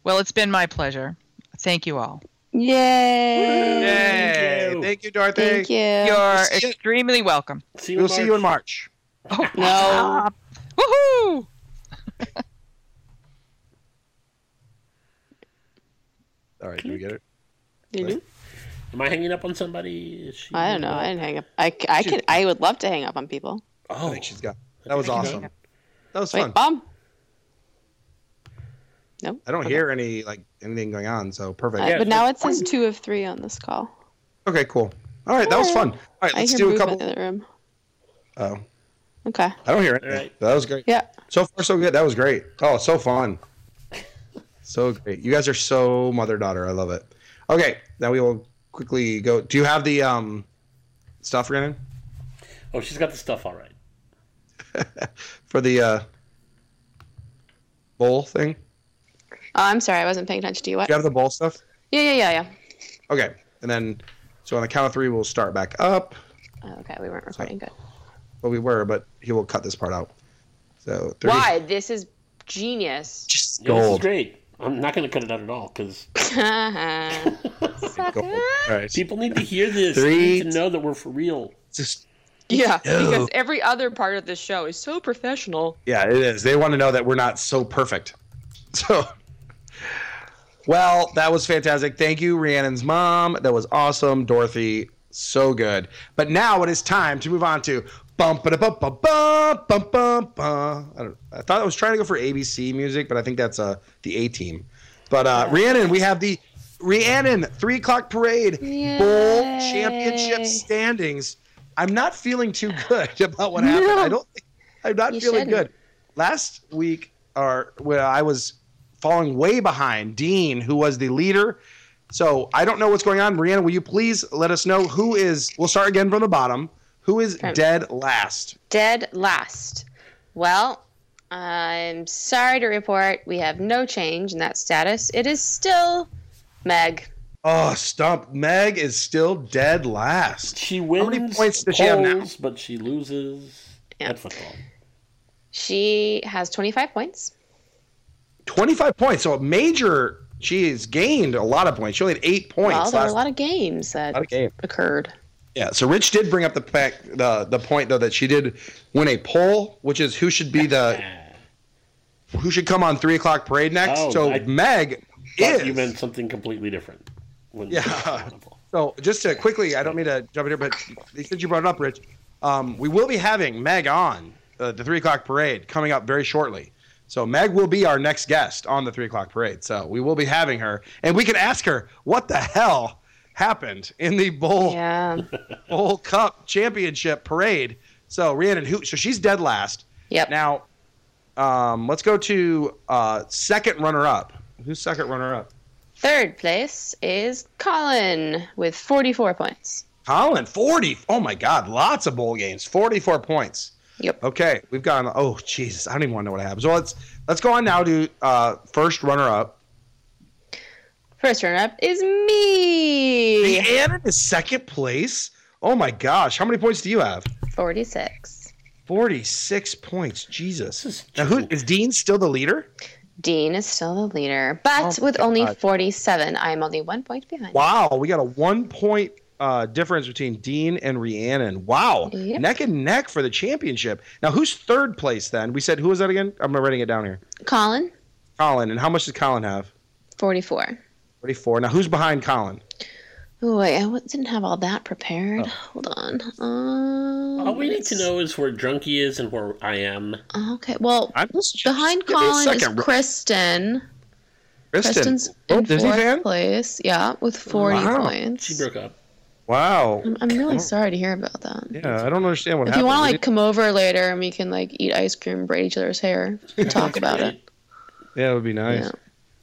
Well, it's been my pleasure. Thank you all. Yay. Yay! you. Thank you, Dorothy. Thank you. You're see you- extremely welcome. See you We'll in see you in March. March. Oh, No. <laughs> Woohoo! <laughs> All right, do we get it? You do? Am I hanging up on somebody? Is she- I don't know. I didn't hang up. I, c- I could. I would love to hang up on people. I Oh, think she's got. That was awesome. That was Wait, fun. mom. Nope. I don't hear any like anything going on, so perfect. Uh, Yeah, but now it says two of three on this call. Okay, cool. All right, that was fun. All right, I let's hear do a movement couple. in the room. Oh, Okay. I don't hear it. All right. That was great. Yeah. So far, so good. That was great. Oh, so fun. So great. You guys are so mother daughter. I love it. Okay, now we will quickly go. Do you have the um stuff, Rhiannon, oh, she's got the stuff all right. <laughs> for the uh bowl thing? Oh, I'm sorry. I wasn't paying attention to you. What? Do you have the bowl stuff? Yeah, yeah, yeah, yeah. Okay, and then so on the count of three, we'll start back up. Oh, okay, we weren't recording. Good. Well, we were, but he will cut this part out. So three. Why? This is genius. Just Yeah, this is gold. great. I'm not going to cut it out at all because <laughs> Gold. All right. people need to hear this. They Three, need to know that we're for real. Just yeah, No. because every other part of this show is so professional. Yeah, it is. They want to know that we're not so perfect. <laughs> So, well, that was fantastic. Thank you, Rhiannon's mom. That was awesome. Dorothy, so good. But now it is time to move on to bump ba bum bum bum bum bum bum. I, don't, I thought I was trying to go for ABC music, but I think that's uh the A team. But uh, Rhiannon, we have the Rhiannon three o'clock parade bowl championship standings. I'm not feeling too good <laughs> about what happened. I don't. Think, I'm not You feeling shouldn't. good. Last week, or when I was falling way behind Dean, who was the leader. So I don't know what's going on. Brianna, will you please let us know who is? We'll start again from the bottom. Who is Okay. dead last? Dead last. Well, I'm sorry to report we have no change in that status. It is still Meg. Oh, stump. Meg is still dead last. She wins How many points does she have now? but she loses Yeah. at football. She has 25 points. 25 points. So a major. She has gained a lot of points. She only had eight points well, there were a lot of games that lot of game. occurred. Yeah, so Rich did bring up the fact, the the point though that she did win a poll, which is who should be the who should come on three o'clock parade next. Oh, so I Meg is. you meant something completely different. When Yeah. so just to quickly, I don't mean to jump in here, but since you brought it up, Rich, um, we will be having Meg on uh, the three o'clock parade coming up very shortly. So Meg will be our next guest on the three o'clock parade. So we will be having her, and we can ask her what the hell happened in the bowl Yeah. <laughs> bowl cup championship parade. So Rhiannon, who? So she's dead last. Yep. Now, um, let's go to uh, second runner up. Who's second runner up? Third place is Colin with 44 points. Colin, 40. Oh my God, lots of bowl games. 44 points. Yep. Okay, we've gone. Oh Jesus, I don't even want to know what happens. So let's let's go on now to uh, first runner up. First runner up is me. Rhiannon is second place. Oh my gosh, how many points do you have? 46. 46 points. Jesus. This is Now, who joking. is Dean still the leader? Dean is still the leader, but Oh with only God. 47, I am only one point behind. Wow, we got a one point uh, difference between Dean and Rhiannon. Wow, Yep. neck and neck for the championship. Now, who's third place then? We said who was that again? I'm writing it down here. Colin, Colin. And how much does Colin have? 44. 44. Now, who's behind Colin? Oh, wait, I w- didn't have all that prepared. Oh. Hold on. Um, All we need to know is where Drunky is and where I am. Okay, well, I'm just behind just give me a Colin is. Kristen. Kristen. Kristen's Oh, in Disney fourth fan? place. Yeah, with 40 Wow. points. She broke up. Wow. I'm, I'm really sorry to hear about that. Yeah, I don't understand what if happened. you want to like come over later and we can like eat ice cream, braid each other's hair, and <laughs> talk about it. yeah, it would be nice. Yeah.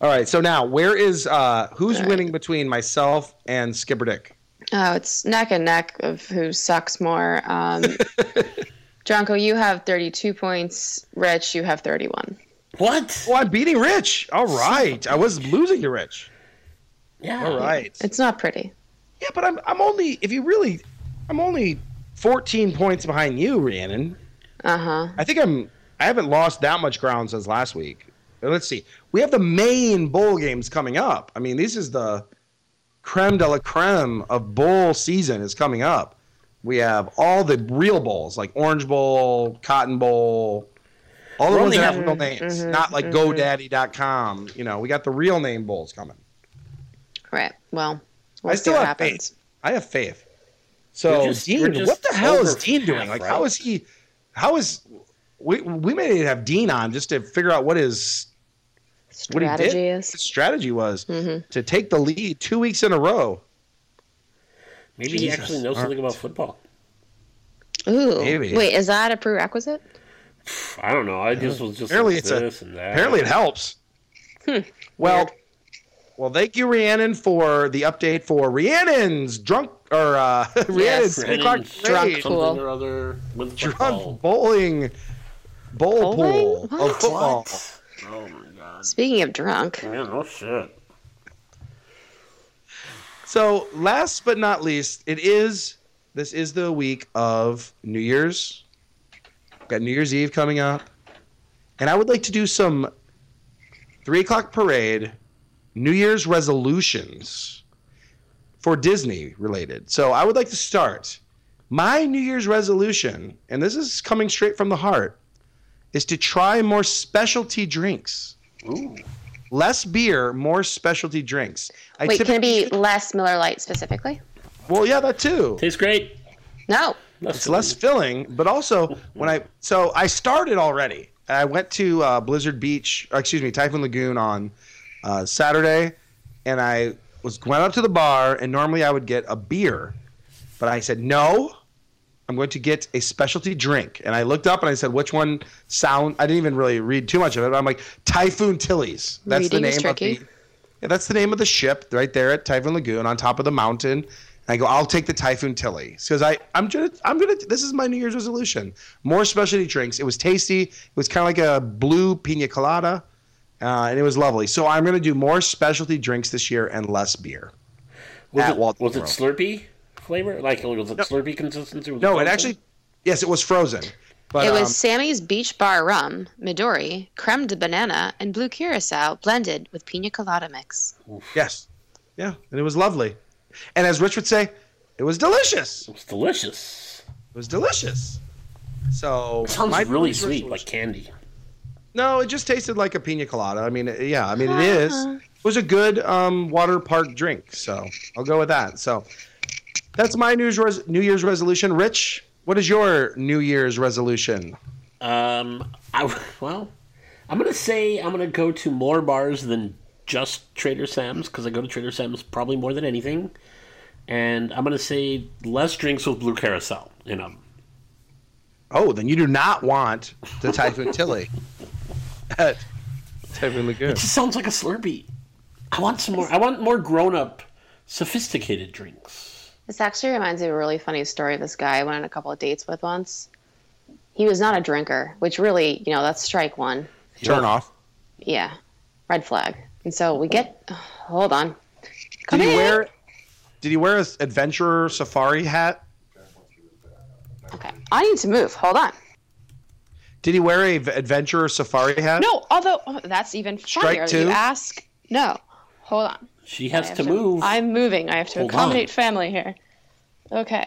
All right, so now where is uh who's All right. winning between myself and Skipper Dick? Oh, it's neck and neck of who sucks more. Um, <laughs> Dronko, you have 32 points. Rich, you have 31. What? Oh, I'm beating Rich. All right, I was losing to Rich. Yeah. All right. It's not pretty. Yeah, but I'm I'm only if you really, I'm only 14 points behind you, Rhiannon. Uh huh. I think I'm I haven't lost that much ground since last week. But let's see. We have the main bowl games coming up. I mean, this is the creme de la creme of bowl season is coming up. We have all the real bowls like Orange Bowl, Cotton Bowl, all the We're ones that have real having- names, mhm, not like mhm. GoDaddy.com. You know, we got the real name bowls coming. Right. Well, we'll I see still what have happens. I have faith. So just- Dean, what the hell is Dean doing? half, Like, right? how is he? How is we? We may need to have Dean on just to figure out what his what he did. Strategy His is. strategy was hmm to take the lead two weeks in a row. Maybe he actually knows All something about football. Ooh. Maybe. Wait, is that a prerequisite? <sighs> I don't know. I just was just Apparently like it's a- and that. Apparently, it helps. Hmm. Well, Weird. well, thank you, Rhiannon, for the update for Rhiannon's drunk or uh, <laughs> Rhiannon's three o'clock Brennan's Drunk parade. pool. something or other with football. drunk bowling bowl Bowling? pool of What? football. Oh my god. Speaking of drunk, Yeah, no shit. So, last but not least, it is this is the week of New Year's. Got New Year's Eve coming up, and I would like to do some three o'clock parade New Year's resolutions for Disney related. So, I would like to start my New Year's resolution, and this is coming straight from the heart, is to try more specialty drinks. Ooh. Less beer, more specialty drinks. I wait, can it be less Miller Lite specifically? Well, yeah, that too. Tastes great. No. It's less filling, but also when I so I started already. I went to uh, Blizzard Beach, or excuse me, Typhoon Lagoon on uh, Saturday, and I was went up to the bar, and normally I would get a beer, but I said no. I'm going to get a specialty drink, and I looked up and I said, "Which one sound?" I didn't even really read too much of it. But I'm like Typhoon Tilly's. That's Reading the name of tricky. the. Yeah, that's the name of the ship right there at Typhoon Lagoon on top of the mountain. And I go, I'll take the Typhoon Tilly because I I'm gonna I'm gonna this is my New Year's resolution. More specialty drinks. It was tasty. It was kind of like a blue pina colada, uh, and it was lovely. So I'm gonna do more specialty drinks this year and less beer. Was, at it, Walt was it Slurpee flavor? Like was it Slurpee consistency? Was No, it frozen? actually, yes, it was frozen. But it was um, Sammy's Beach Bar rum, Midori, creme de banana, and blue curacao blended with pina colada mix. yes, yeah, and it was lovely. And as Rich would say, it was delicious. It was delicious. It was delicious. So It sounds my really sweet, resolution- like candy. No, it just tasted like a pina colada. I mean, yeah, I mean it is. It was a good um, water park drink, so I'll go with that. So that's my New Year's res- New Year's resolution. Rich, what is your New Year's resolution? Um, I <laughs> well, I'm gonna say I'm gonna go to more bars than just Trader Sam's because I go to Trader Sam's probably more than anything, and I'm gonna say less drinks with blue curacao in them. Oh, then you do not want the Typhoon Tilly at Typhoon Lagoon. It just sounds like a Slurpee. I want some more. I want more grown up, sophisticated drinks. This actually reminds me of a really funny story of this guy I went on a couple of dates with once. He was not a drinker, which really, you know, that's strike one. Turn off. Yeah, red flag. And so we get. <sighs> hold on. Come Did he in. wear? Did he wear an adventurer safari hat? Okay, I need to move. Hold on. Did he wear a v- adventurer safari hat? No, although oh, that's even Strike funnier. that two? You ask. No, hold on. She has have to move. I'm moving. I have to Hold accommodate on. family here. Okay,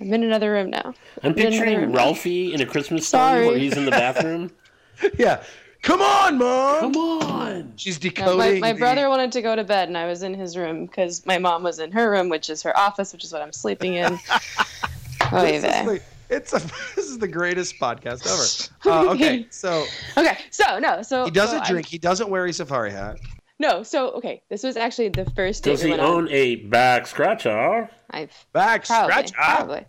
I'm in another room now. I'm in another picturing room now. Ralphie in a Christmas story where he's in the bathroom. <laughs> Yeah. Come on, mom. Come on. She's No, decoding. my, my the- brother wanted to go to bed, and I was in his room because my mom was in her room, which is her office, which is what I'm sleeping in. <laughs> oh, This is yeah. the- It's a. <laughs> This is the greatest podcast ever. Uh, okay, so Okay, so no, so he doesn't so I'm- drink. He doesn't wear a safari hat. No, so okay, this was actually the first date Does he went on. own a back scratcher? I've Back probably, scratch. probably.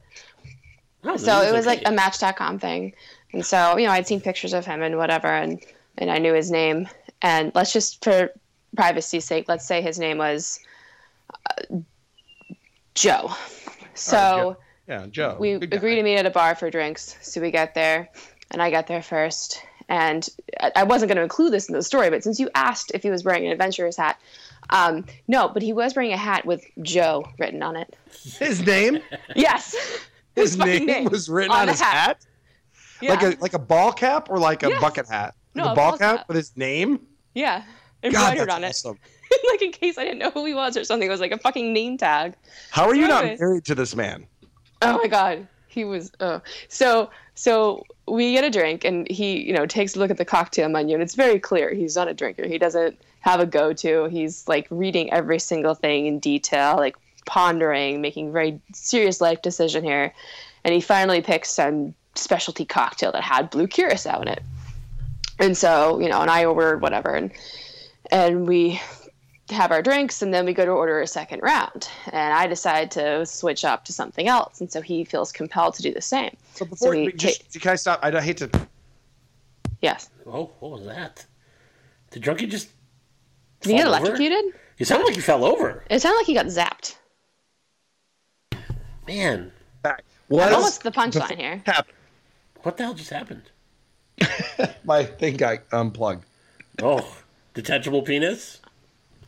Oh, so it he's was like a Match.com thing, and so you know I'd seen pictures of him and whatever, and and I knew his name. And let's just for privacy's sake, let's say his name was uh, Joe. So Joe. Yeah, Joe. we good guy. agree to meet at a bar for drinks. So we get there, and I got there first. And I- wasn't going to include this in the story, but since you asked if he was wearing an adventurer's hat, um, no, but he was wearing a hat with Joe written on it. His name. Yes, <laughs> His fucking name, was written on on, his hat. hat. Yeah. Like a like a ball cap or like a Yes. bucket hat. No, Like a ball ball cap cap. with his name. yeah, embroidered on it. awesome. <laughs> like in case I didn't know who he was or something. It was like a fucking name tag. How are you not married to this man? Oh my god, he was. Oh, so so we get a drink, and he you know takes a look at the cocktail menu, and it's very clear he's not a drinker. He doesn't have a go-to. He's like reading every single thing in detail, like pondering, making very serious life decision here, and he finally picks some specialty cocktail that had blue curacao in it. And so you know, and I ordered whatever, and and we have our drinks and then we go to order a second round and i decide to switch up to something else and so he feels compelled to do the same So before we we just can I stop? I don't hate to. yes Oh, what was that? the Drunky just? did he get fall over? electrocuted He sounded like he fell over. it sounded like he got zapped Man, Back. What well, is- what's the punchline here happened? what the hell just happened? <laughs> My thing got unplugged. Oh, detachable penis.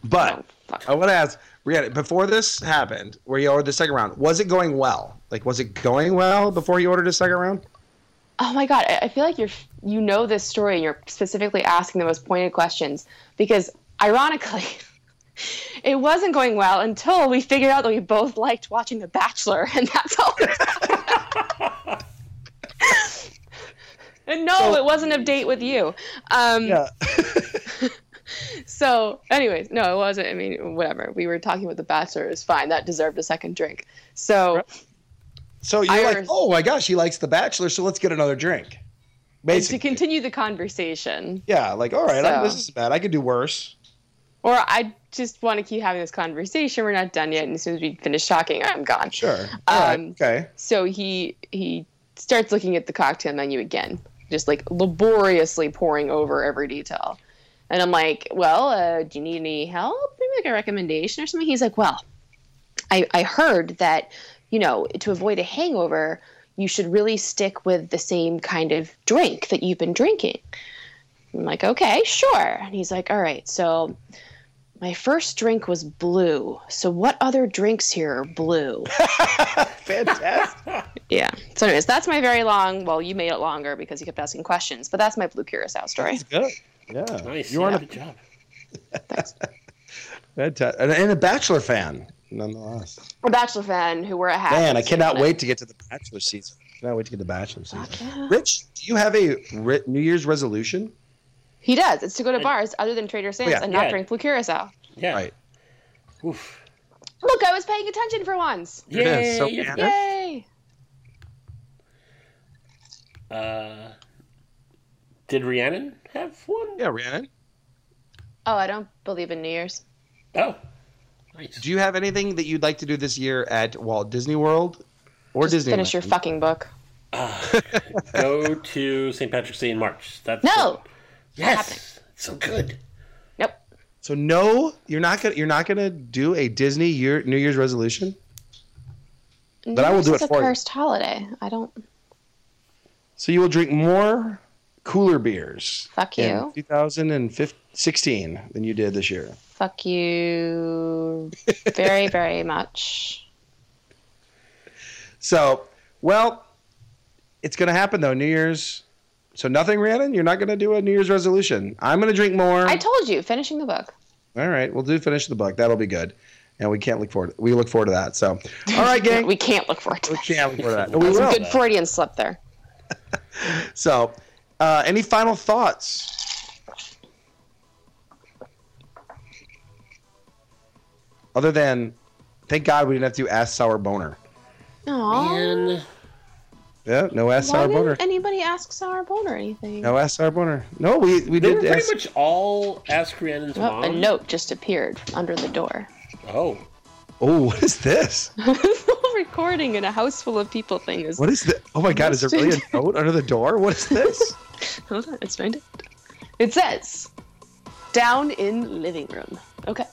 But Oh. I want to ask, Brianna, before this happened, where you ordered the second round, was it going well? Like, was it going well before you ordered the second round? oh my god I- i feel like you're you know this story and you're specifically asking the most pointed questions because ironically <laughs> it wasn't going well until we figured out that we both liked watching the bachelor and that's all <laughs> and no So- it wasn't a date with you um Yeah. <laughs> So, anyways, no, it wasn't. I mean, whatever. We were talking about The Bachelor. It was fine. That deserved a second drink. So, so you're I like, was- oh my gosh, he likes The Bachelor, so let's get another drink. and to continue the conversation, yeah, like, all right, I'm- this is bad. I could do worse. or I just want to keep having this conversation. We're not done yet. And as soon as we finish talking, I'm gone. Sure. All right. Um, Okay. So he he starts looking at the cocktail menu again, just like laboriously poring over every detail. And I'm like, well, uh, do you need any help? Maybe like a recommendation or something? He's like, well, I, I heard that, you know, to avoid a hangover, you should really stick with the same kind of drink that you've been drinking. I'm like, okay, sure. And he's like, all right, so my first drink was blue. So what other drinks here are blue? <laughs> Fantastic. Yeah. So, anyways, that's my very long. Well, you made it longer because you kept asking questions, but that's my blue curacao story. That's good. Yeah. Nice. You yeah, are good job. Thanks. <laughs> And, and a Bachelor fan, nonetheless. A Bachelor fan who wore a hat. Man, I cannot on it. wait to get to the Bachelor season. Cannot wait to get to the Bachelor season. Fuck yeah. Rich, do you have a ri- New Year's resolution? He does. It's to go to bars other than Trader Sam's yeah. and not Yeah. drink blue curacao. Yeah. Right. Oof. Look, I was paying attention for once. It is. Yay. Yeah. Anna, Yay! Uh, Did Rhiannon have one? Yeah, Rhiannon. Oh, I don't believe in New Year's. Oh, nice. Do you have anything that you'd like to do this year at Walt Disney World or Just Disney? finish your fucking book. Ah, go to St. Patrick's Day in March. That's No. Yes. It's so good. Nope. So no, you're not gonna you're not gonna do a Disney year New Year's resolution. But I will New do Year's it is for a you. cursed holiday. I don't. So you will drink more cooler beers Fuck you. 2016 than you did this year. Fuck you. Very, very much. So, well, it's gonna happen though. New Year's. So nothing, Rhiannon. You're not gonna do a New Year's resolution. I'm gonna drink more. I told you, finishing the book. All right, we'll do finish the book. That'll be good, and we can't look forward. We look forward to that. So, all right, gang. <laughs> We can't look forward to we can't look forward to that. No, we will. a good Freudian slip there. <laughs> So, uh, any final thoughts? Other than, thank God we didn't have to do Ask Sour Boner. Aww. And Yeah, no Ask Why Sour Boner. didn't anybody ask Sour Bone or anything? No Ask Sour Boner. No, we, we they were did pretty ask. much all Ask Rhiannon's mom. a note just appeared under the door. Oh, Oh, what is this? <laughs> Recording in a house full of people thing is. What is this? Oh my God, is there really a note under the door? What is this? <laughs> Hold on, let's find it. It says, "Down in living room." Okay,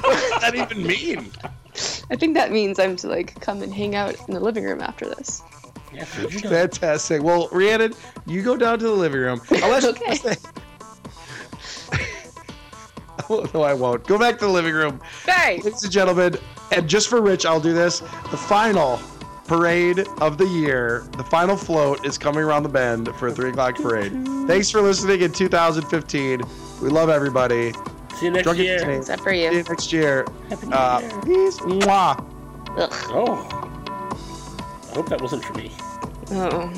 what does that even mean? I think that means I'm to like come and hang out in the living room after this. yeah, food you done. Fantastic. Well, Rhiannon, you go down to the living room. I'll let you <laughs> Okay. Stay. <laughs> no, I won't. Go back to the living room. Hey, Ladies and gentlemen, and just for Rich, I'll do this. The final parade of the year, the final float is coming around the bend for a 3 o'clock parade. Thanks for listening in 2015. We love everybody. See you next Drunk year. Entertainment. except for See you you. next year. Happy New Uh, Year. peace. Mwah. Ugh. Oh. I hope that wasn't for me. Oh.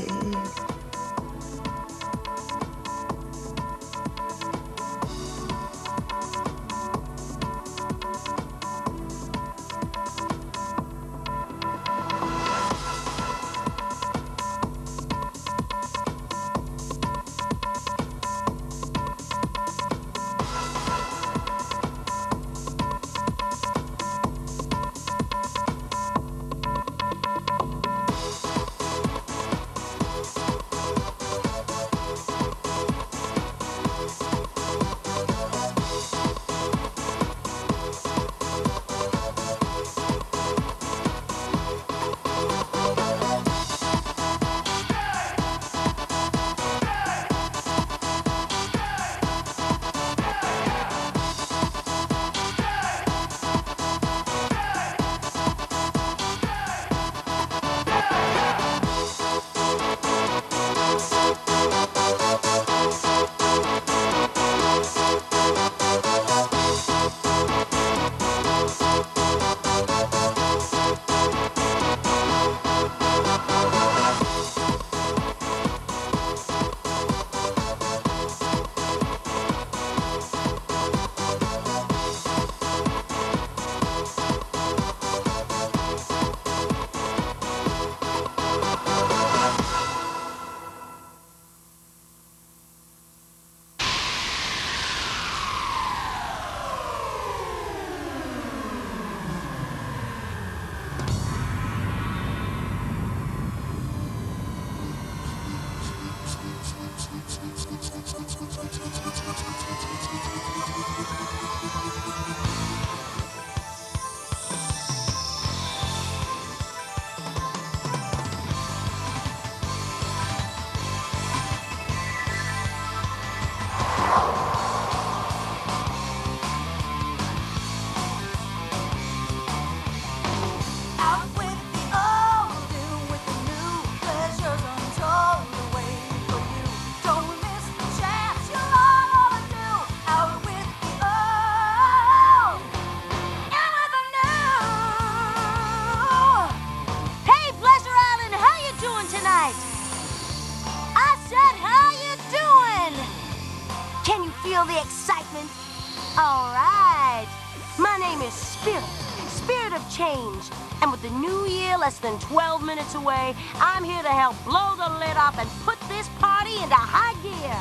Year less than 12 minutes away. I'm here to help blow the lid off and put this party into high gear.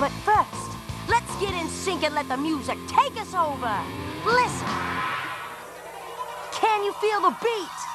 But first, let's get in sync and let the music take us over. Listen. Can you feel the beat?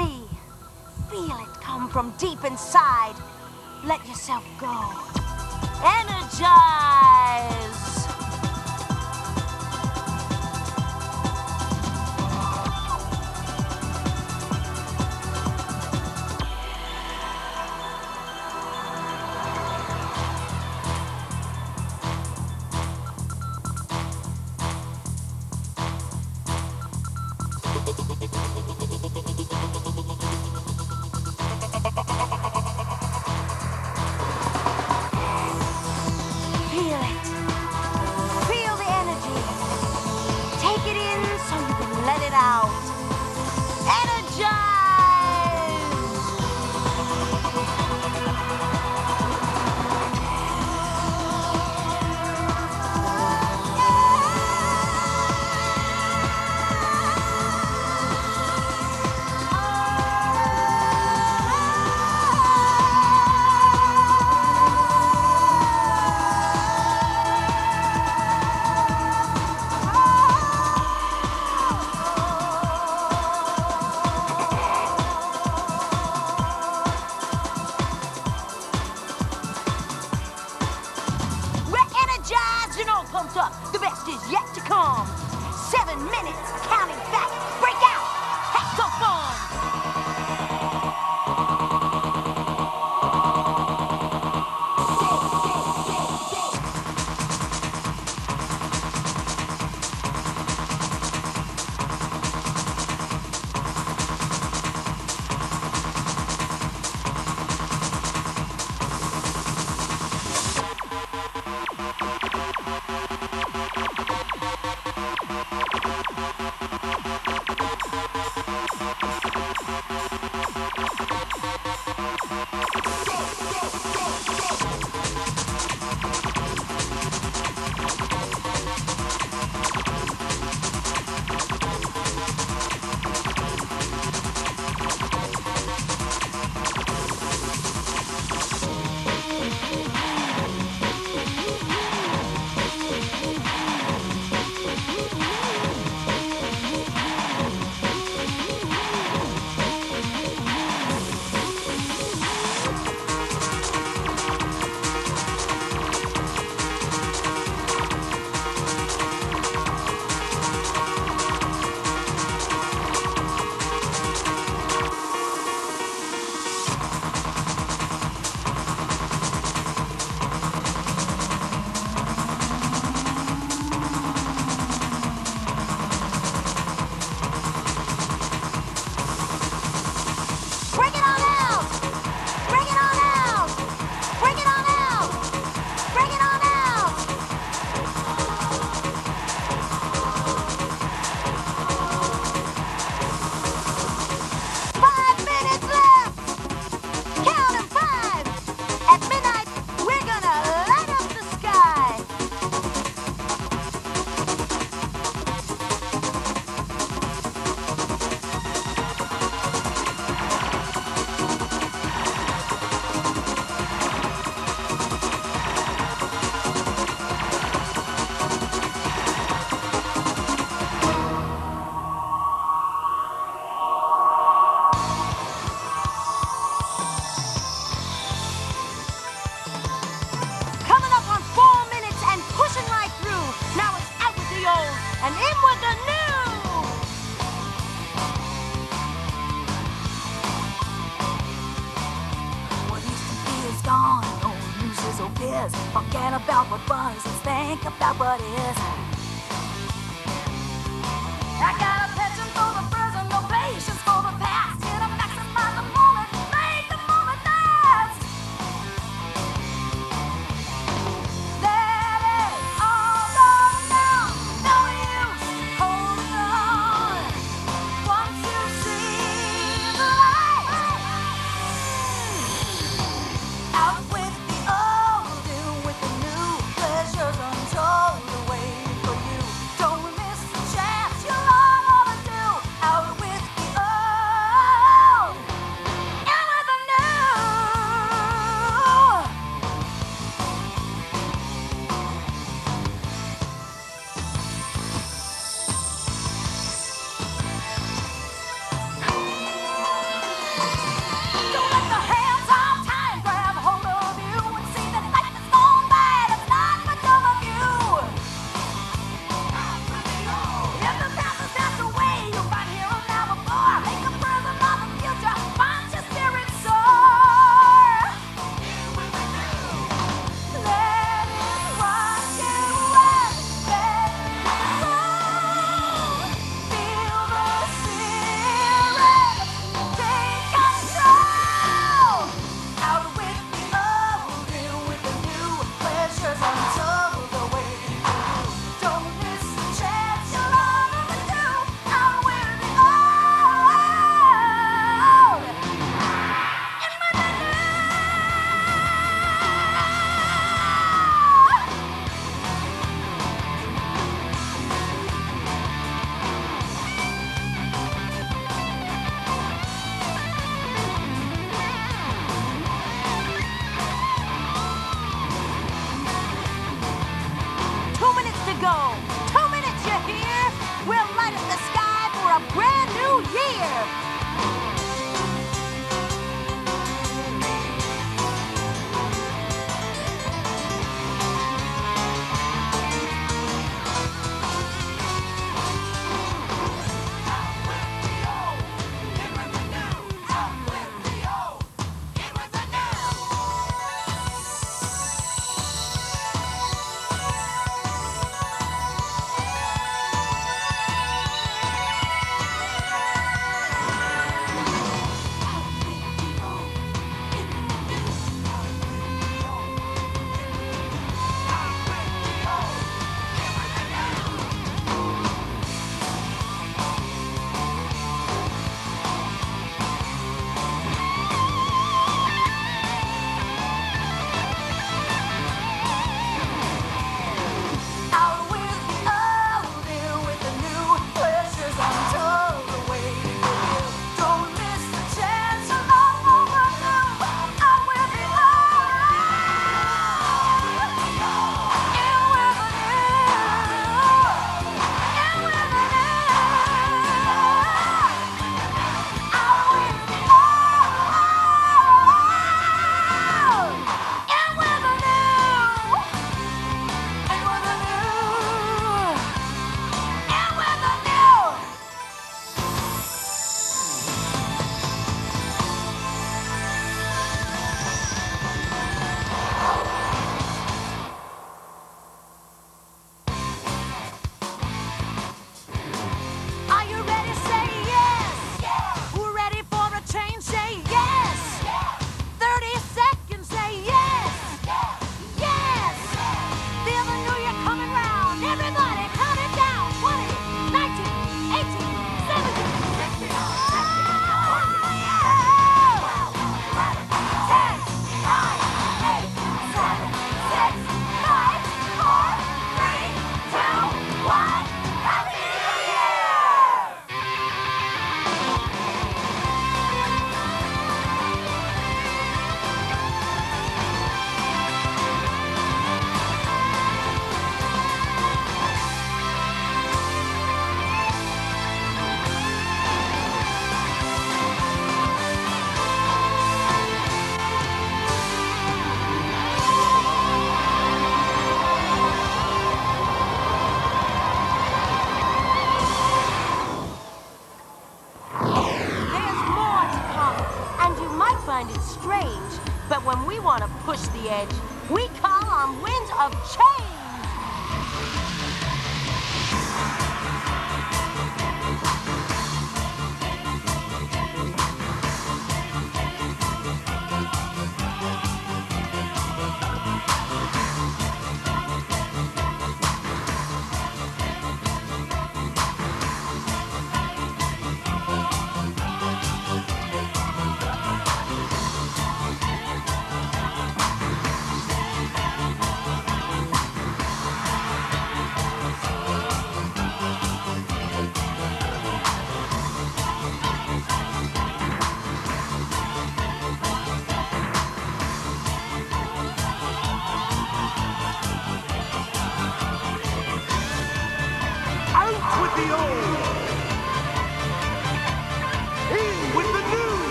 me. Feel it come from deep inside. Let yourself go. Energize!